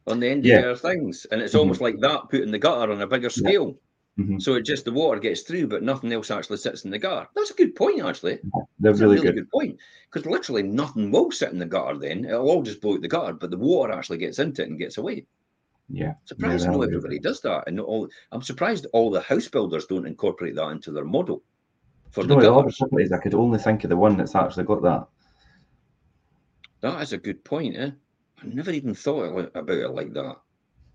on the end Yeah. of your things, and it's Mhm. almost like that put in the gutter on a bigger Yeah. scale. Mhm. So it just the water gets through, but nothing else actually sits in the gutter. That's a good point, actually. They're That's really a really good. good point. Because literally nothing will sit in the gutter then. It'll all just blow out the gutter, but the water actually gets into it and gets away. Yeah, Surprised they're not really good. everybody does that. And all I'm surprised all the house builders don't incorporate that into their model for the know, lot of gutters. properties, I could only think of the one that's actually got that. That is a good point, eh? I never even thought about it like that.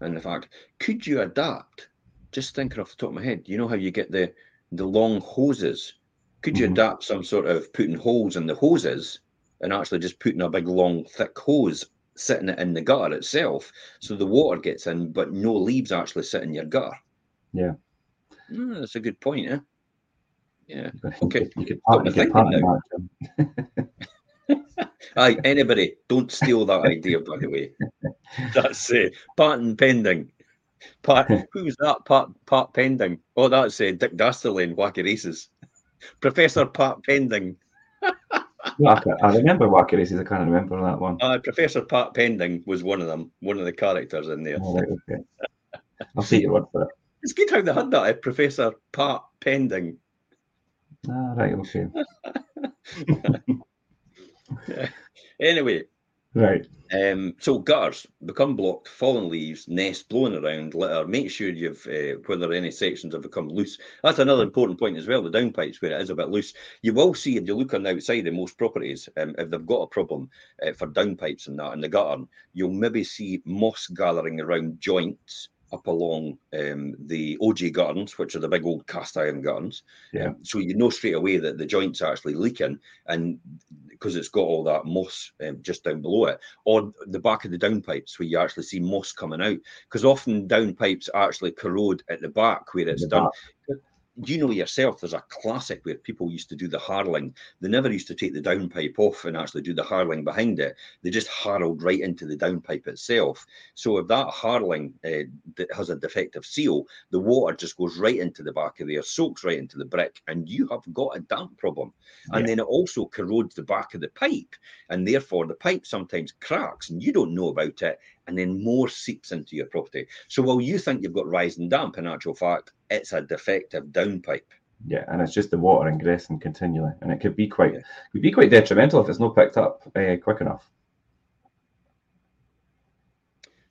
And in fact, could you adapt? Just thinking off the top of my head, you know how you get the the long hoses? Could you Mhm. adapt some sort of putting holes in the hoses and actually just putting a big long thick hose sitting it in the gutter itself so the water gets in, but no leaves actually sit in your gutter? Yeah. Mm, that's a good point, eh? Yeah. You could- Okay. You could, you could thinking patent that. Jim. Aye, anybody, don't steal that idea, by the way. That's it. uh, patent pending. Pat, who's that? Pat, Pat Pending. Oh, that's uh, Dick Dastardly in Wacky Races. Professor Pat Pending. I, I remember Wacky Races. I can't remember that one. Uh, Professor Pat Pending was one of them, one of the characters in there. Oh, right, okay. I'll take your word for it. It's good how they had that, eh? Professor Pat Pending. Ah, right, okay. Anyway, Right. Um, so gutters become blocked, fallen leaves, nest blowing around, litter. Make sure you've uh, whether any sections have become loose. That's another important point as well. The downpipes where it is a bit loose. You will see if you look on the outside of most properties, um, if they've got a problem uh, for downpipes and that in the gutter, you'll maybe see moss gathering around joints up along um, the OG gardens, which are the big old cast iron gardens. Yeah. Um, so you know straight away that the joints are actually leaking, and because it's got all that moss um, just down below it, or the back of the downpipes where you actually see moss coming out, because often downpipes actually corrode at the back where it's The done. You know yourself, there's a classic where people used to do the harling. They never used to take the downpipe off and actually do the harling behind it. They just harled right into the downpipe itself. So if that harling uh, has a defective seal, the water just goes right into the back of there, soaks right into the brick, and you have got a damp problem. And Yeah. then it also corrodes the back of the pipe, and therefore the pipe sometimes cracks, and you don't know about it, and then more seeps into your property. So while you think you've got rising damp, in actual fact, it's a defective downpipe. Yeah, and it's just the water ingressing continually, and it could be quite Yeah. could be quite detrimental if it's not picked up uh, quick enough.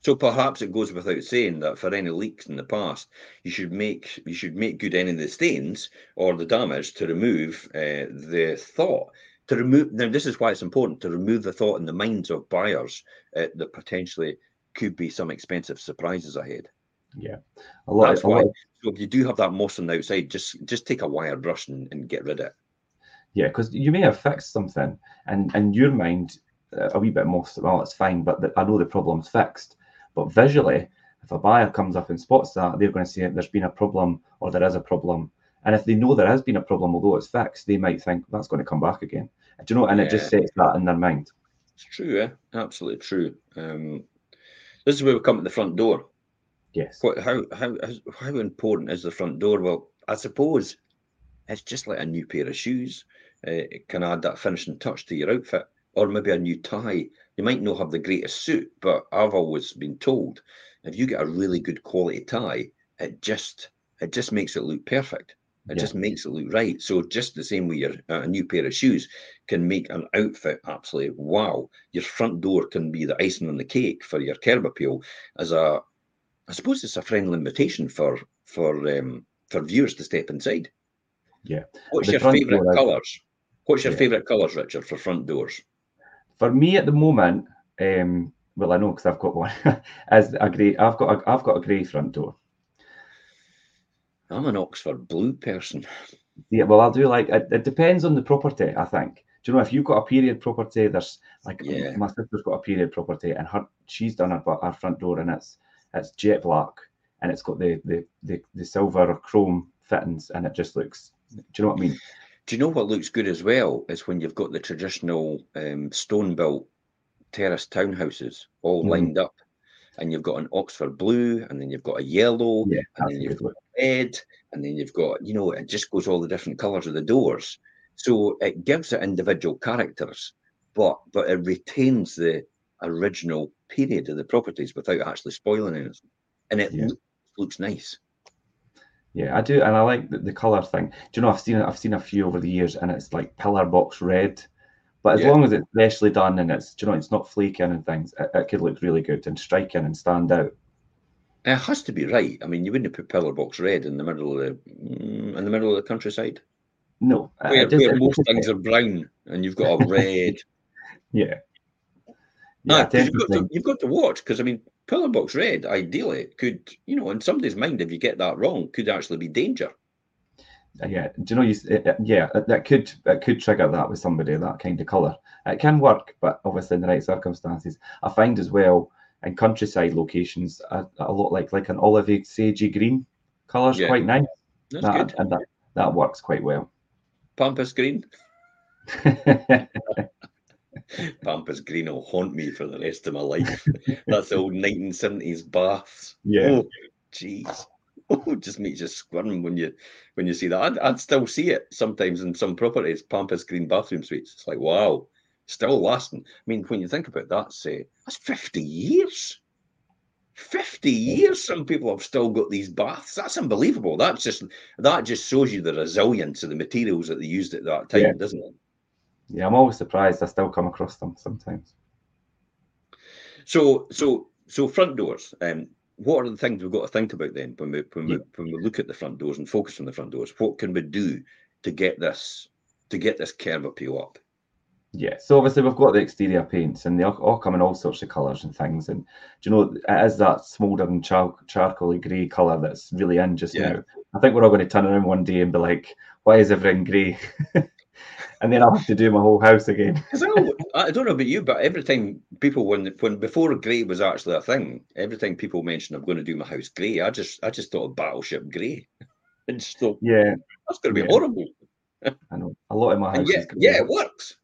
So perhaps it goes without saying that for any leaks in the past, you should make you should make good any of the stains or the damage to remove uh, the thought. To remove now, this is why it's important to remove the thought in the minds of buyers uh, that potentially could be some expensive surprises ahead. Yeah, a lot. That's a lot. So if you do have that moss on the outside, just just take a wire brush and, and get rid of it. Yeah, because you may have fixed something, and in your mind, uh, a wee bit more. Well, it's fine, but the, I know the problem's fixed. But visually, if a buyer comes up and spots that, they're going to say there's been a problem or there is a problem. And if they know there has been a problem, although it's fixed, they might think that's going to come back again. Do you know? And it just sets that in their mind. It's true, eh? Absolutely true. Um, this is where we come to the front door. Yes. What, how, how, how- how important is the front door? Well, I suppose it's just like a new pair of shoes. Uh, it can add that finishing touch to your outfit, or maybe a new tie. You might not have the greatest suit, but I've always been told if you get a really good quality tie, it just it just makes it look perfect. It yeah. just makes it look right. So just the same way your uh, a new pair of shoes can make an outfit absolutely wow. Your front door can be the icing on the cake for your curb appeal as a I suppose it's a friendly invitation for for um, for viewers to step inside. Yeah. What's the your favourite colours? What's your yeah. favourite colours, Richard, for front doors? For me at the moment, um, well, I know because I've got one. as a grey, I've got a, I've got a grey front door. I'm an Oxford blue person. Yeah, well, I do like it, it depends on the property, I think. Do you know if you've got a period property, there's like yeah. my sister's got a period property and her she's done her, her front door and it's it's jet black and it's got the the the, the silver chrome fittings and it just looks do you know what I mean? Do you know what looks good as well is when you've got the traditional um, stone built terrace townhouses all mm. lined up and you've got an Oxford blue, and then you've got a yellow, yeah, and then you've got red, and then you've got, you know, it just goes all the different colours of the doors. So it gives it individual characters, but but it retains the original period of the properties without actually spoiling anything. And it yeah. looks nice. Yeah, I do, and I like the, the color thing. Do you know I've seen I've seen a few over the years, and it's like pillar box red but as yeah. long as it's freshly done and it's, you know, it's not flaking and things, it, it, could look really good and striking and stand out. It has to be right. I mean, you wouldn't put pillar box red in the middle of the in the middle of the countryside. No, uh, where, where most things are brown and you've got a red. yeah. Yeah, you've, got to, you've got to watch because I mean, pillar box red ideally could, you know, in somebody's mind, if you get that wrong, could actually be danger Uh, yeah, do you know? You uh, uh, yeah, that could that could trigger that with somebody that kind of color. It can work, but obviously in the right circumstances. I find as well in countryside locations a, a lot like like an olive sagey green color's yeah. quite nice. That's that, good, and that that works quite well. Pampas green. Pampas green will haunt me for the rest of my life. That's old 1970s baths. Yeah. Oh, jeez. Oh, just makes you squirm when you when you see that. I'd, I'd, still see it sometimes in some properties, Pampas Green bathroom suites. It's like wow, still lasting. I mean, when you think about that, say that's fifty years. 50 years some people have still got these baths that's unbelievable that's just that just shows you the resilience of the materials that they used at that time yeah. doesn't it yeah i'm always surprised i still come across them sometimes so so so front doors um what are the things we've got to think about then when we when we when we look at the front doors and focus on the front doors? What can we do to get this to get this curb appeal up? Yeah, so obviously we've got the exterior paints and they all, all come in all sorts of colours and things. And do you know it is that smouldering char- charcoaly grey colour that's really in just yeah. now. I think we're all going to turn around one day and be like, "Why is everything grey?" and then I'll have to do my whole house again. I don't know about you, but every time people when when before grey was actually a thing, every time people mention I'm going to do my house grey, I just I just thought of Battleship Grey, and just thought, yeah, that's going to be yeah. horrible. I know a lot of my house. Yeah, yeah, it works.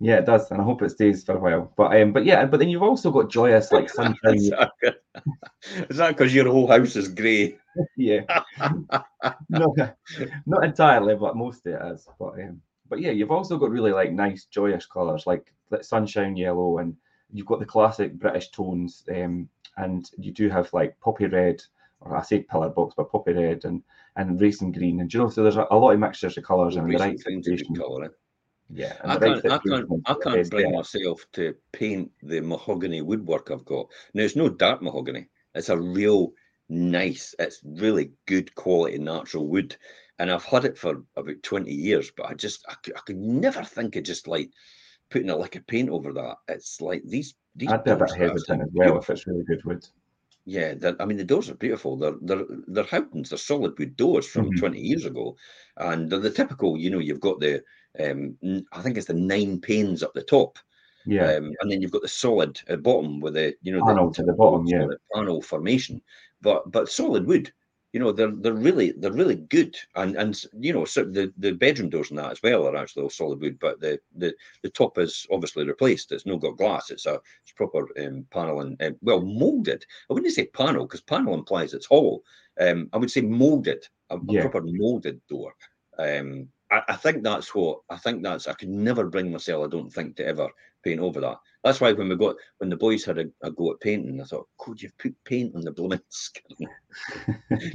Yeah, it does, and I hope it stays for a while. But um, but yeah, but then you've also got joyous like sunshine. is that because your whole house is grey? yeah, no, not entirely, but most of it is. But um, but yeah, you've also got really like nice, joyous colours like sunshine yellow, and you've got the classic British tones, um, and you do have like poppy red, or I say pillar box, but poppy red and and racing green, and you know, so there's a, a lot of mixtures of colours and the right situation. Colour, eh? Yeah, I can't, right I can't, I can't bring myself to paint the mahogany woodwork I've got. Now it's no dark mahogany; it's a real nice, it's really good quality natural wood and I've had it for about 20 years, but I just I could, I could never think of just like putting a lick of paint over that. It's like these these I'd be a bit hesitant as well if it's really good wood. Yeah, I mean the doors are beautiful. They're they're they're Howden's, they're solid wood doors from mm-hmm. 20 years ago. And they're the typical, you know, you've got the um I think it's the nine panes up the top. Yeah. Um, and then you've got the solid at bottom with the you know panel the, to the bottom, yeah. Panel formation. But but solid wood you know they're they're really they're really good. And and you know so the the bedroom doors and that as well are actually all solid wood but the the the top is obviously replaced. It's not got glass. It's a it's proper um, panel and um, well molded i wouldn't say panel because panel implies it's hollow um i would say molded a, a yeah. proper molded door. Um I, I, think that's what I think that's I could never bring myself I don't think to ever paint over that That's why when we got when the boys had a, a go at painting, I thought, could you put paint on the blooming skin?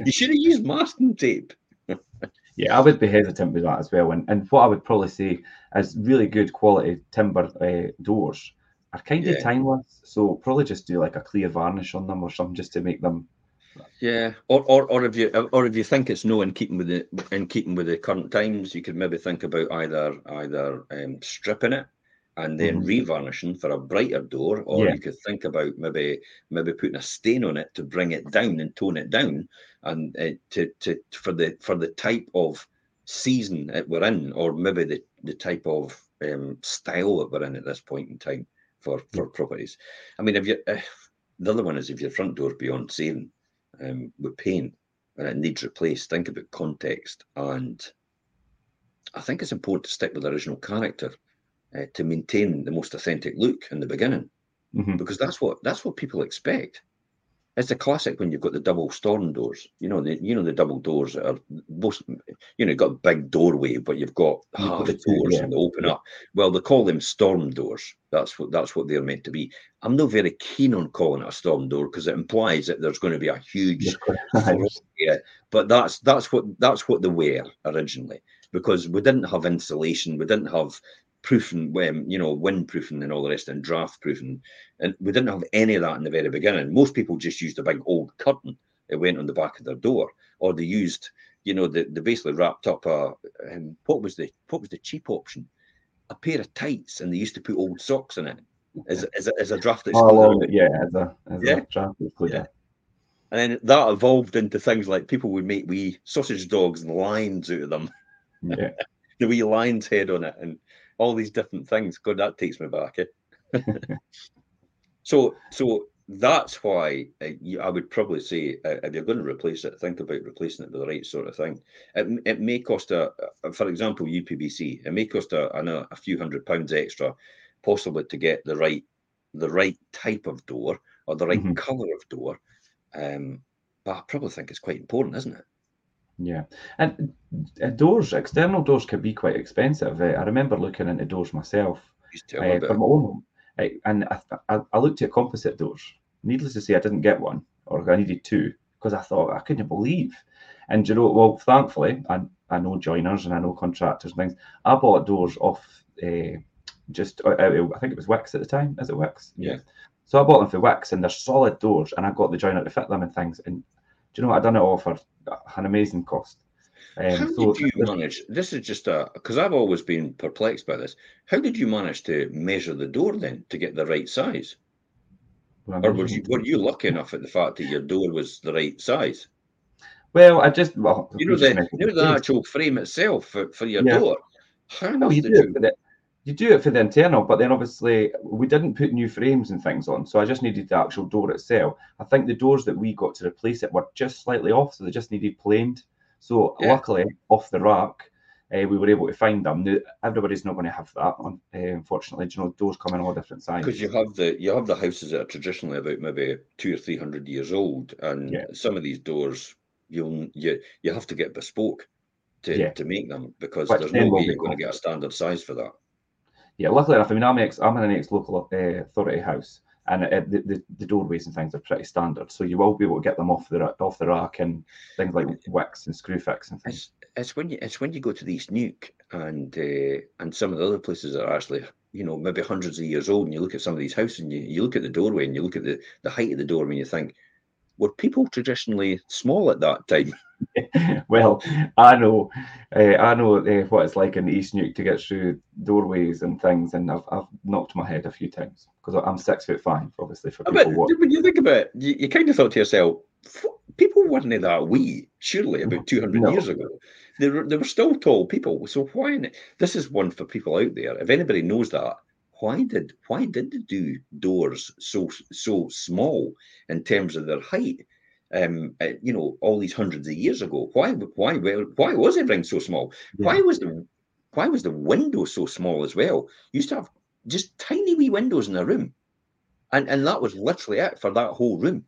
you should have used masking tape. yeah, I would be hesitant with that as well. And and what I would probably say is really good quality timber uh, doors are kind yeah. of timeless. So probably just do like a clear varnish on them or something just to make them yeah, or, or or if you or if you think it's no in keeping with the in keeping with the current times, you could maybe think about either either um, stripping it and then mm-hmm. revarnishing for a brighter door, or yeah. you could think about maybe maybe putting a stain on it to bring it down and tone it down, and uh, to to for the for the type of season that we're in, or maybe the the type of um, style that we're in at this point in time for for properties. I mean, if you uh, the other one is if your front door beyond saving um, with paint and it needs replaced, think about context. And I think it's important to stick with the original character uh, to maintain the most authentic look in the beginning, mm-hmm. because that's what that's what people expect. It's a classic when you've got the double storm doors. You know, the you know the double doors that are most. You know, you've got a big doorway, but you've got half the doors yeah. and they open up. Well, they call them storm doors. That's what that's what they're meant to be. I'm not very keen on calling it a storm door because it implies that there's going to be a huge. yeah, but that's that's what that's what they were originally because we didn't have insulation, we didn't have proofing, um, you know, windproofing and all the rest, and draft proofing. And we didn't have any of that in the very beginning. Most people just used a big old curtain that went on the back of their door, or they used, you know, they, they basically wrapped up a um, what was the what was the cheap option? A pair of tights, and they used to put old socks in it as, as, a, as a draft excluder. Oh, yeah, as a, as yeah. a draft. Yeah. And then that evolved into things like people would make wee sausage dogs and lines out of them. Yeah. the wee lion's head on it. And all these different things. God, that takes me back. Eh? so, so that's why uh, I would probably say uh, if you're going to replace it, think about replacing it with the right sort of thing. It, it may cost a, for example, UPVC. It may cost a, a, a few hundred pounds extra, possibly to get the right the right type of door or the right mm-hmm. color of door. Um, but I probably think it's quite important, isn't it? Yeah, and uh, doors, external doors can be quite expensive. Uh, I remember looking into doors myself uh, for my own home, uh, and I, I, I, looked at composite doors. Needless to say, I didn't get one, or I needed two, because I thought I couldn't believe. And you know, well, thankfully, I, I know joiners and I know contractors and things. I bought doors off uh, just, uh, I think it was Wickes at the time. Is it Wickes? Yeah. So I bought them for Wickes, and they're solid doors, and I got the joiner to fit them and things. And do you know what? I done it all for an amazing cost. Um, How so did you manage? This is just a because I've always been perplexed by this. How did you manage to measure the door then to get the right size? Well, or were you were you lucky enough at the fact that your door was the right size? Well, I just well, you know the you know the actual frame itself for, for your yeah. door. How well, you did do the, you do it for the internal, but then obviously we didn't put new frames and things on, so I just needed the actual door itself. I think the doors that we got to replace it were just slightly off, so they just needed planed. So yeah. luckily, off the rack, uh, we were able to find them. Now, everybody's not going to have that, uh, unfortunately. you know, doors come in all different sizes. Because you have the you have the houses that are traditionally about maybe two or three hundred years old, and yeah. some of these doors you'll you you have to get bespoke to, yeah. to make them because Which there's no way you're going to get a standard size for that yeah, luckily enough, I mean, I'm ex, I'm in an ex-local uh, authority house, and uh, the, the, the doorways and things are pretty standard, so you will be able to get them off the off the rack and things like Wickes and Screwfix and things. It's, it's when you it's when you go to East Neuk and uh, and some of the other places that are actually you know maybe hundreds of years old, and you look at some of these houses and you, you look at the doorway and you look at the the height of the door and you think, were people traditionally small at that time? well, I know, uh, I know uh, what it's like in East Neuk to get through doorways and things, and I've, I've knocked my head a few times because I'm six foot five, obviously. For people, but when you think about it, you, you kind of thought to yourself, people weren't that wee, surely, about 200 no. years ago. They were, they were still tall people. So why? This is one for people out there. If anybody knows that, why did why did they do doors so so small in terms of their height? um, uh, you know, all these hundreds of years ago. Why, why, why was everything so small? Yeah. Why was the, why was the window so small as well? You used to have just tiny wee windows in a room, and and that was literally it for that whole room.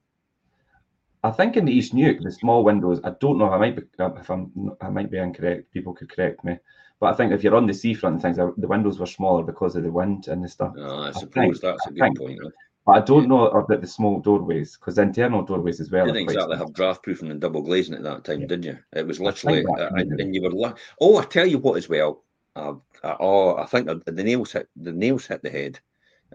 I think in the East Neuk, the small windows. I don't know. I might be if I'm. I might be incorrect. People could correct me. But I think if you're on the seafront and things, the windows were smaller because of the wind and the stuff. No, I suppose I think, that's a good think, point. Right? But I don't know about the small doorways because internal doorways as well. You didn't exactly have draft proofing and double glazing at that time, yeah. did you? It was literally, uh, and you were. Oh, I tell you what, as well. Uh, uh, oh, I think the nails hit the nails hit the head,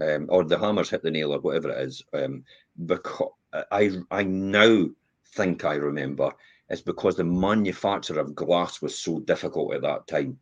um, or the hammers hit the nail, or whatever it is. Um, because I I now think I remember it's because the manufacture of glass was so difficult at that time.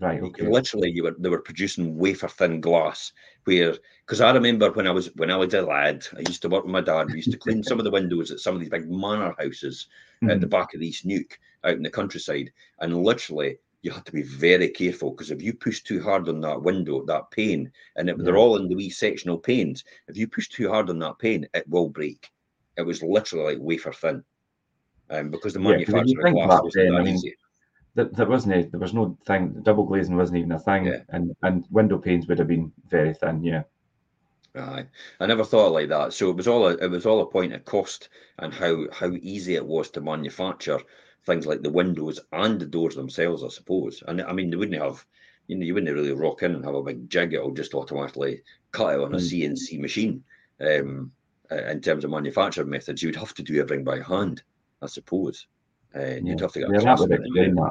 Right. Okay. Literally, you were they were producing wafer thin glass. Where because I remember when I was when I was a lad, I used to work with my dad. We used to clean some of the windows at some of these big manor houses mm-hmm. at the back of East Neuk out in the countryside, and literally you had to be very careful because if you push too hard on that window, that pane, and it, yeah. they're all in the wee sectional panes, if you push too hard on that pane, it will break. It was literally like wafer thin, um, because the manufacturer yeah, glass was that I mean, easy there, there wasn't there was no thing double glazing wasn't even a thing yeah. and and window panes would have been very thin yeah Aye, I never thought like that. So it was all a, it was all a point of cost and how how easy it was to manufacture things like the windows and the doors themselves, I suppose. And I mean, they wouldn't have, you know, you wouldn't really rock in and have a big jig; it'll just automatically cut it on a mm. CNC machine. Um, in terms of manufacturing methods, you'd have to do everything by hand, I suppose. Uh, yeah. You'd have to get. Yeah, that.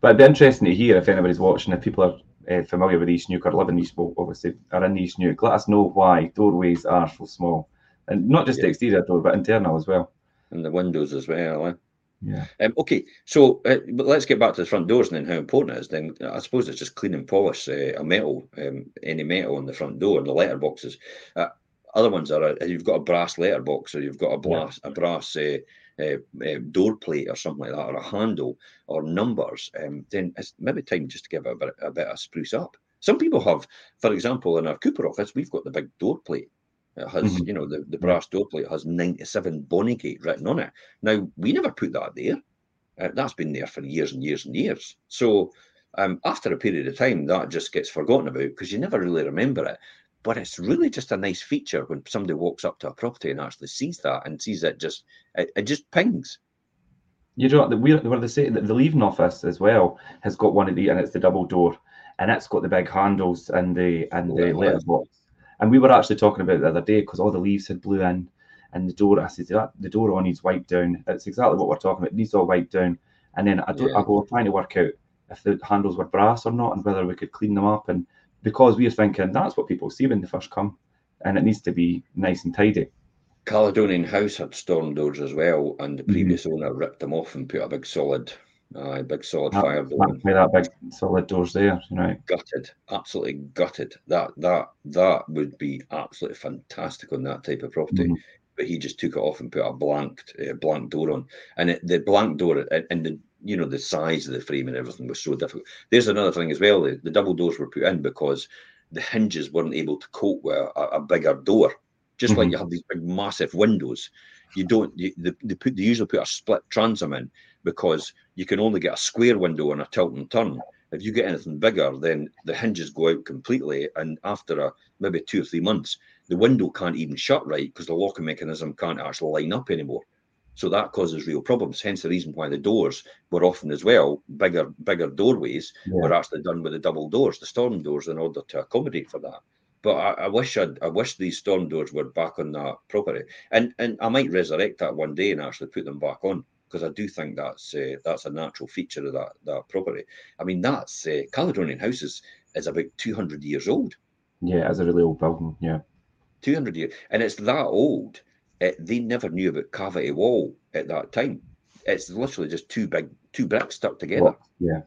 But it'd be interesting to hear if anybody's watching, if people are uh, familiar with East Neuk or live in East, well, obviously are in East Neuk, let us know why doorways are so small. And not just yeah. the exterior door, but internal as well. And the windows as well. Eh? Yeah. Um, okay, so uh, but let's get back to the front doors and then how important it is. Then I suppose it's just clean and polish uh, a metal, um, any metal on the front door and the letterboxes. Uh, other ones are uh, you've got a brass letterbox or you've got a brass yeah. a brass uh, uh, door plate or something like that, or a handle or numbers, um, then it's maybe time just to give it a bit, a bit of spruce up. Some people have, for example, in our Cupar office, we've got the big door plate. It has, mm-hmm. you know, the, the brass door plate has 97 Bonnygate written on it. Now, we never put that there. Uh, that's been there for years and years and years. So, um, after a period of time, that just gets forgotten about because you never really remember it. But it's really just a nice feature when somebody walks up to a property and actually sees that and sees it just it, it just pings. You know the we're, where they say that the leaving office as well has got one of the and it's the double door and it's got the big handles and the and the oh, letterbox. And we were actually talking about the other day because all the leaves had blew in and the door. I said that the door on needs wiped down. It's exactly what we're talking about. It needs all wiped down. And then I do yeah. I go trying to work out if the handles were brass or not and whether we could clean them up and because we're thinking that's what people see when they first come, and it needs to be nice and tidy. Caledonian House had storm doors as well, and the mm-hmm. previous mm-hmm. owner ripped them off and put a big solid, uh, big solid that, fire door. That big solid doors there, you know. Gutted, absolutely gutted. That that that would be absolutely fantastic on that type of property. Mm-hmm. But he just took it off and put a blank uh, blank door on, and it, the blank door and the you know the size of the frame and everything was so difficult. There's another thing as well. The, the double doors were put in because the hinges weren't able to cope with a, a bigger door. Just mm-hmm. like you have these big massive windows, you don't. You, they, they put they usually put a split transom in because you can only get a square window and a tilt and turn. If you get anything bigger, then the hinges go out completely, and after a maybe two or three months, the window can't even shut right because the locking mechanism can't actually line up anymore. So that causes real problems. Hence the reason why the doors were often as well bigger, bigger doorways yeah. were actually done with the double doors, the storm doors, in order to accommodate for that. But I, I wish I'd, I wish these storm doors were back on that property, and and I might resurrect that one day and actually put them back on because I do think that's uh, that's a natural feature of that that property. I mean, that's uh, Caledonian houses is, is about two hundred years old. Yeah, it's a really old building. Yeah, two hundred years, and it's that old it, they never knew about cavity wall at that time. It's literally just two big two bricks stuck together. yeah.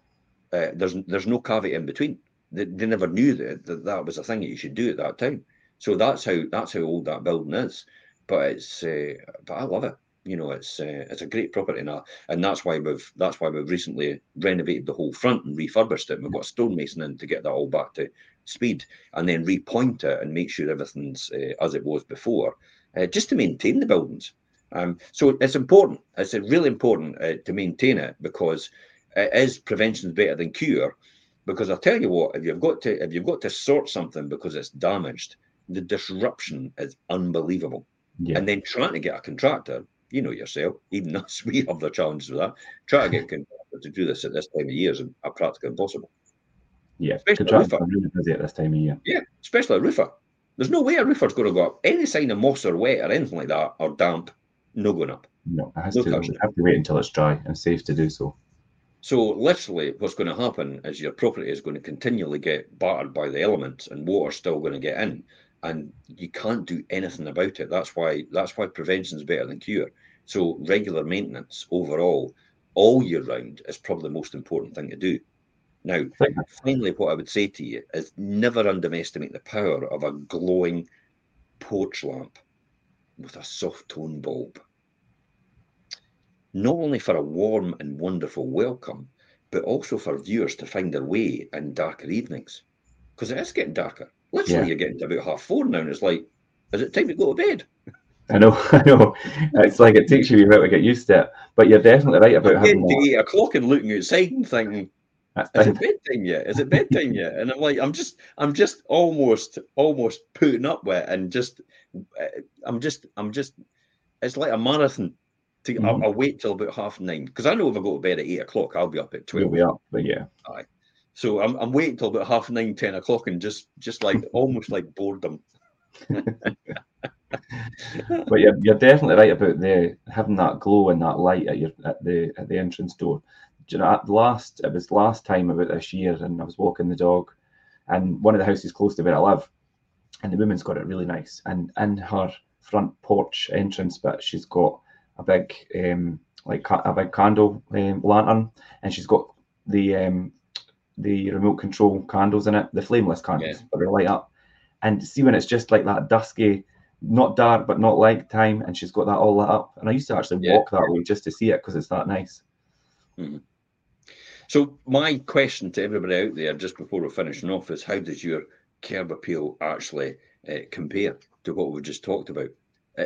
Uh, there's there's no cavity in between. They, they never knew that, that that was a thing that you should do at that time. So that's how that's how old that building is. But it's uh, but I love it. You know, it's uh, it's a great property now, and that's why we've that's why we've recently renovated the whole front and refurbished it. And we've got stonemason in to get that all back to speed, and then repoint it and make sure everything's uh, as it was before uh, just to maintain the buildings. Um, so it's important. It's really important uh, to maintain it because it is prevention is better than cure. Because I'll tell you what, if you've got to if you've got to sort something because it's damaged, the disruption is unbelievable. Yeah. And then trying to get a contractor You know yourself. Even us, we have the challenges with that. Try to get contractors to do this at this time of year is practically impossible. Yeah, especially contractors are really busy at this time of year. Yeah, especially a roofer. There's no way a roofer's going to go up. Any sign of moss or wet or anything like that or damp, no going up. No, it has no to. have to wait until it's dry and safe to do so. So literally, what's going to happen is your property is going to continually get battered by the elements, and water's still going to get in, and you can't do anything about it. That's why that's why prevention is better than cure. So regular maintenance overall, all year round, is probably the most important thing to do. Now, finally, what I would say to you is never underestimate the power of a glowing porch lamp with a soft tone bulb not only for a warm and wonderful welcome, but also for viewers to find their way in darker evenings. Because it is getting darker. Literally, yeah. you're getting to about half four now, and it's like, is it time to go to bed? I know, I know. It's like it takes you a while to get used to it. But you're definitely right about I'm having to eight o'clock and looking outside and thinking, is it bedtime yet? Is it bedtime yet? And I'm like, I'm just, I'm just almost, almost putting up with it, and just, uh, I'm just, I'm just, it's like a marathon to, mm-hmm. I'll, I'll, wait till about half nine because I know if I go to bed at eight o'clock, I'll be up at 12 You'll be up, but yeah. Aye. So I'm, I'm waiting till about half nine, 10 o'clock, and just just like almost like boredom. but you're, you're definitely right about the having that glow and that light at your at the at the entrance door. You know, at the last it was last time about this year, and I was walking the dog, and one of the houses close to where I live, and the woman's got it really nice, and in her front porch entrance but she's got a big um, like a big candle um, lantern, and she's got the um, the remote control candles in it, the flameless candles, yeah. but they light up. And see when it's just like that dusky, not dark but not light time, and she's got that all lit up. And I used to actually yeah. walk that way just to see it because it's that nice. Mm-hmm. So my question to everybody out there, just before we're finishing off, is how does your curb appeal actually uh, compare to what we've just talked about? Uh,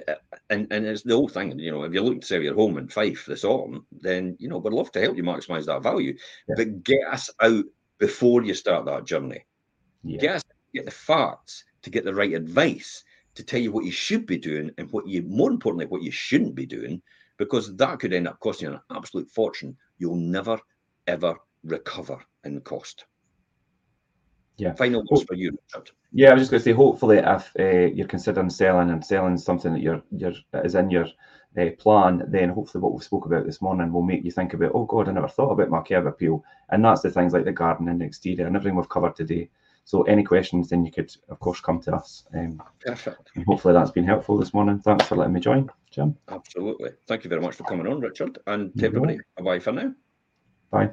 and and it's the whole thing. You know, if you're looking to sell your home in Fife this autumn, then you know we'd love to help you maximise that value. Yeah. But get us out before you start that journey. Yeah. Get us get the facts to get the right advice to tell you what you should be doing and what you more importantly what you shouldn't be doing, because that could end up costing you an absolute fortune. You'll never ever recover in cost. Yeah. Final words for you, Richard. Yeah, I was just going to say, hopefully, if uh, you're considering selling and selling something that you're you're is in your uh, plan, then hopefully what we spoke about this morning will make you think about, oh God, I never thought about my curb appeal, and that's the things like the garden and the exterior and everything we've covered today. So any questions, then you could of course come to us. Um, Perfect. hopefully that's been helpful this morning. Thanks for letting me join, Jim. Absolutely. Thank you very much for coming on, Richard, and to everybody. Bye bye for now. Bye.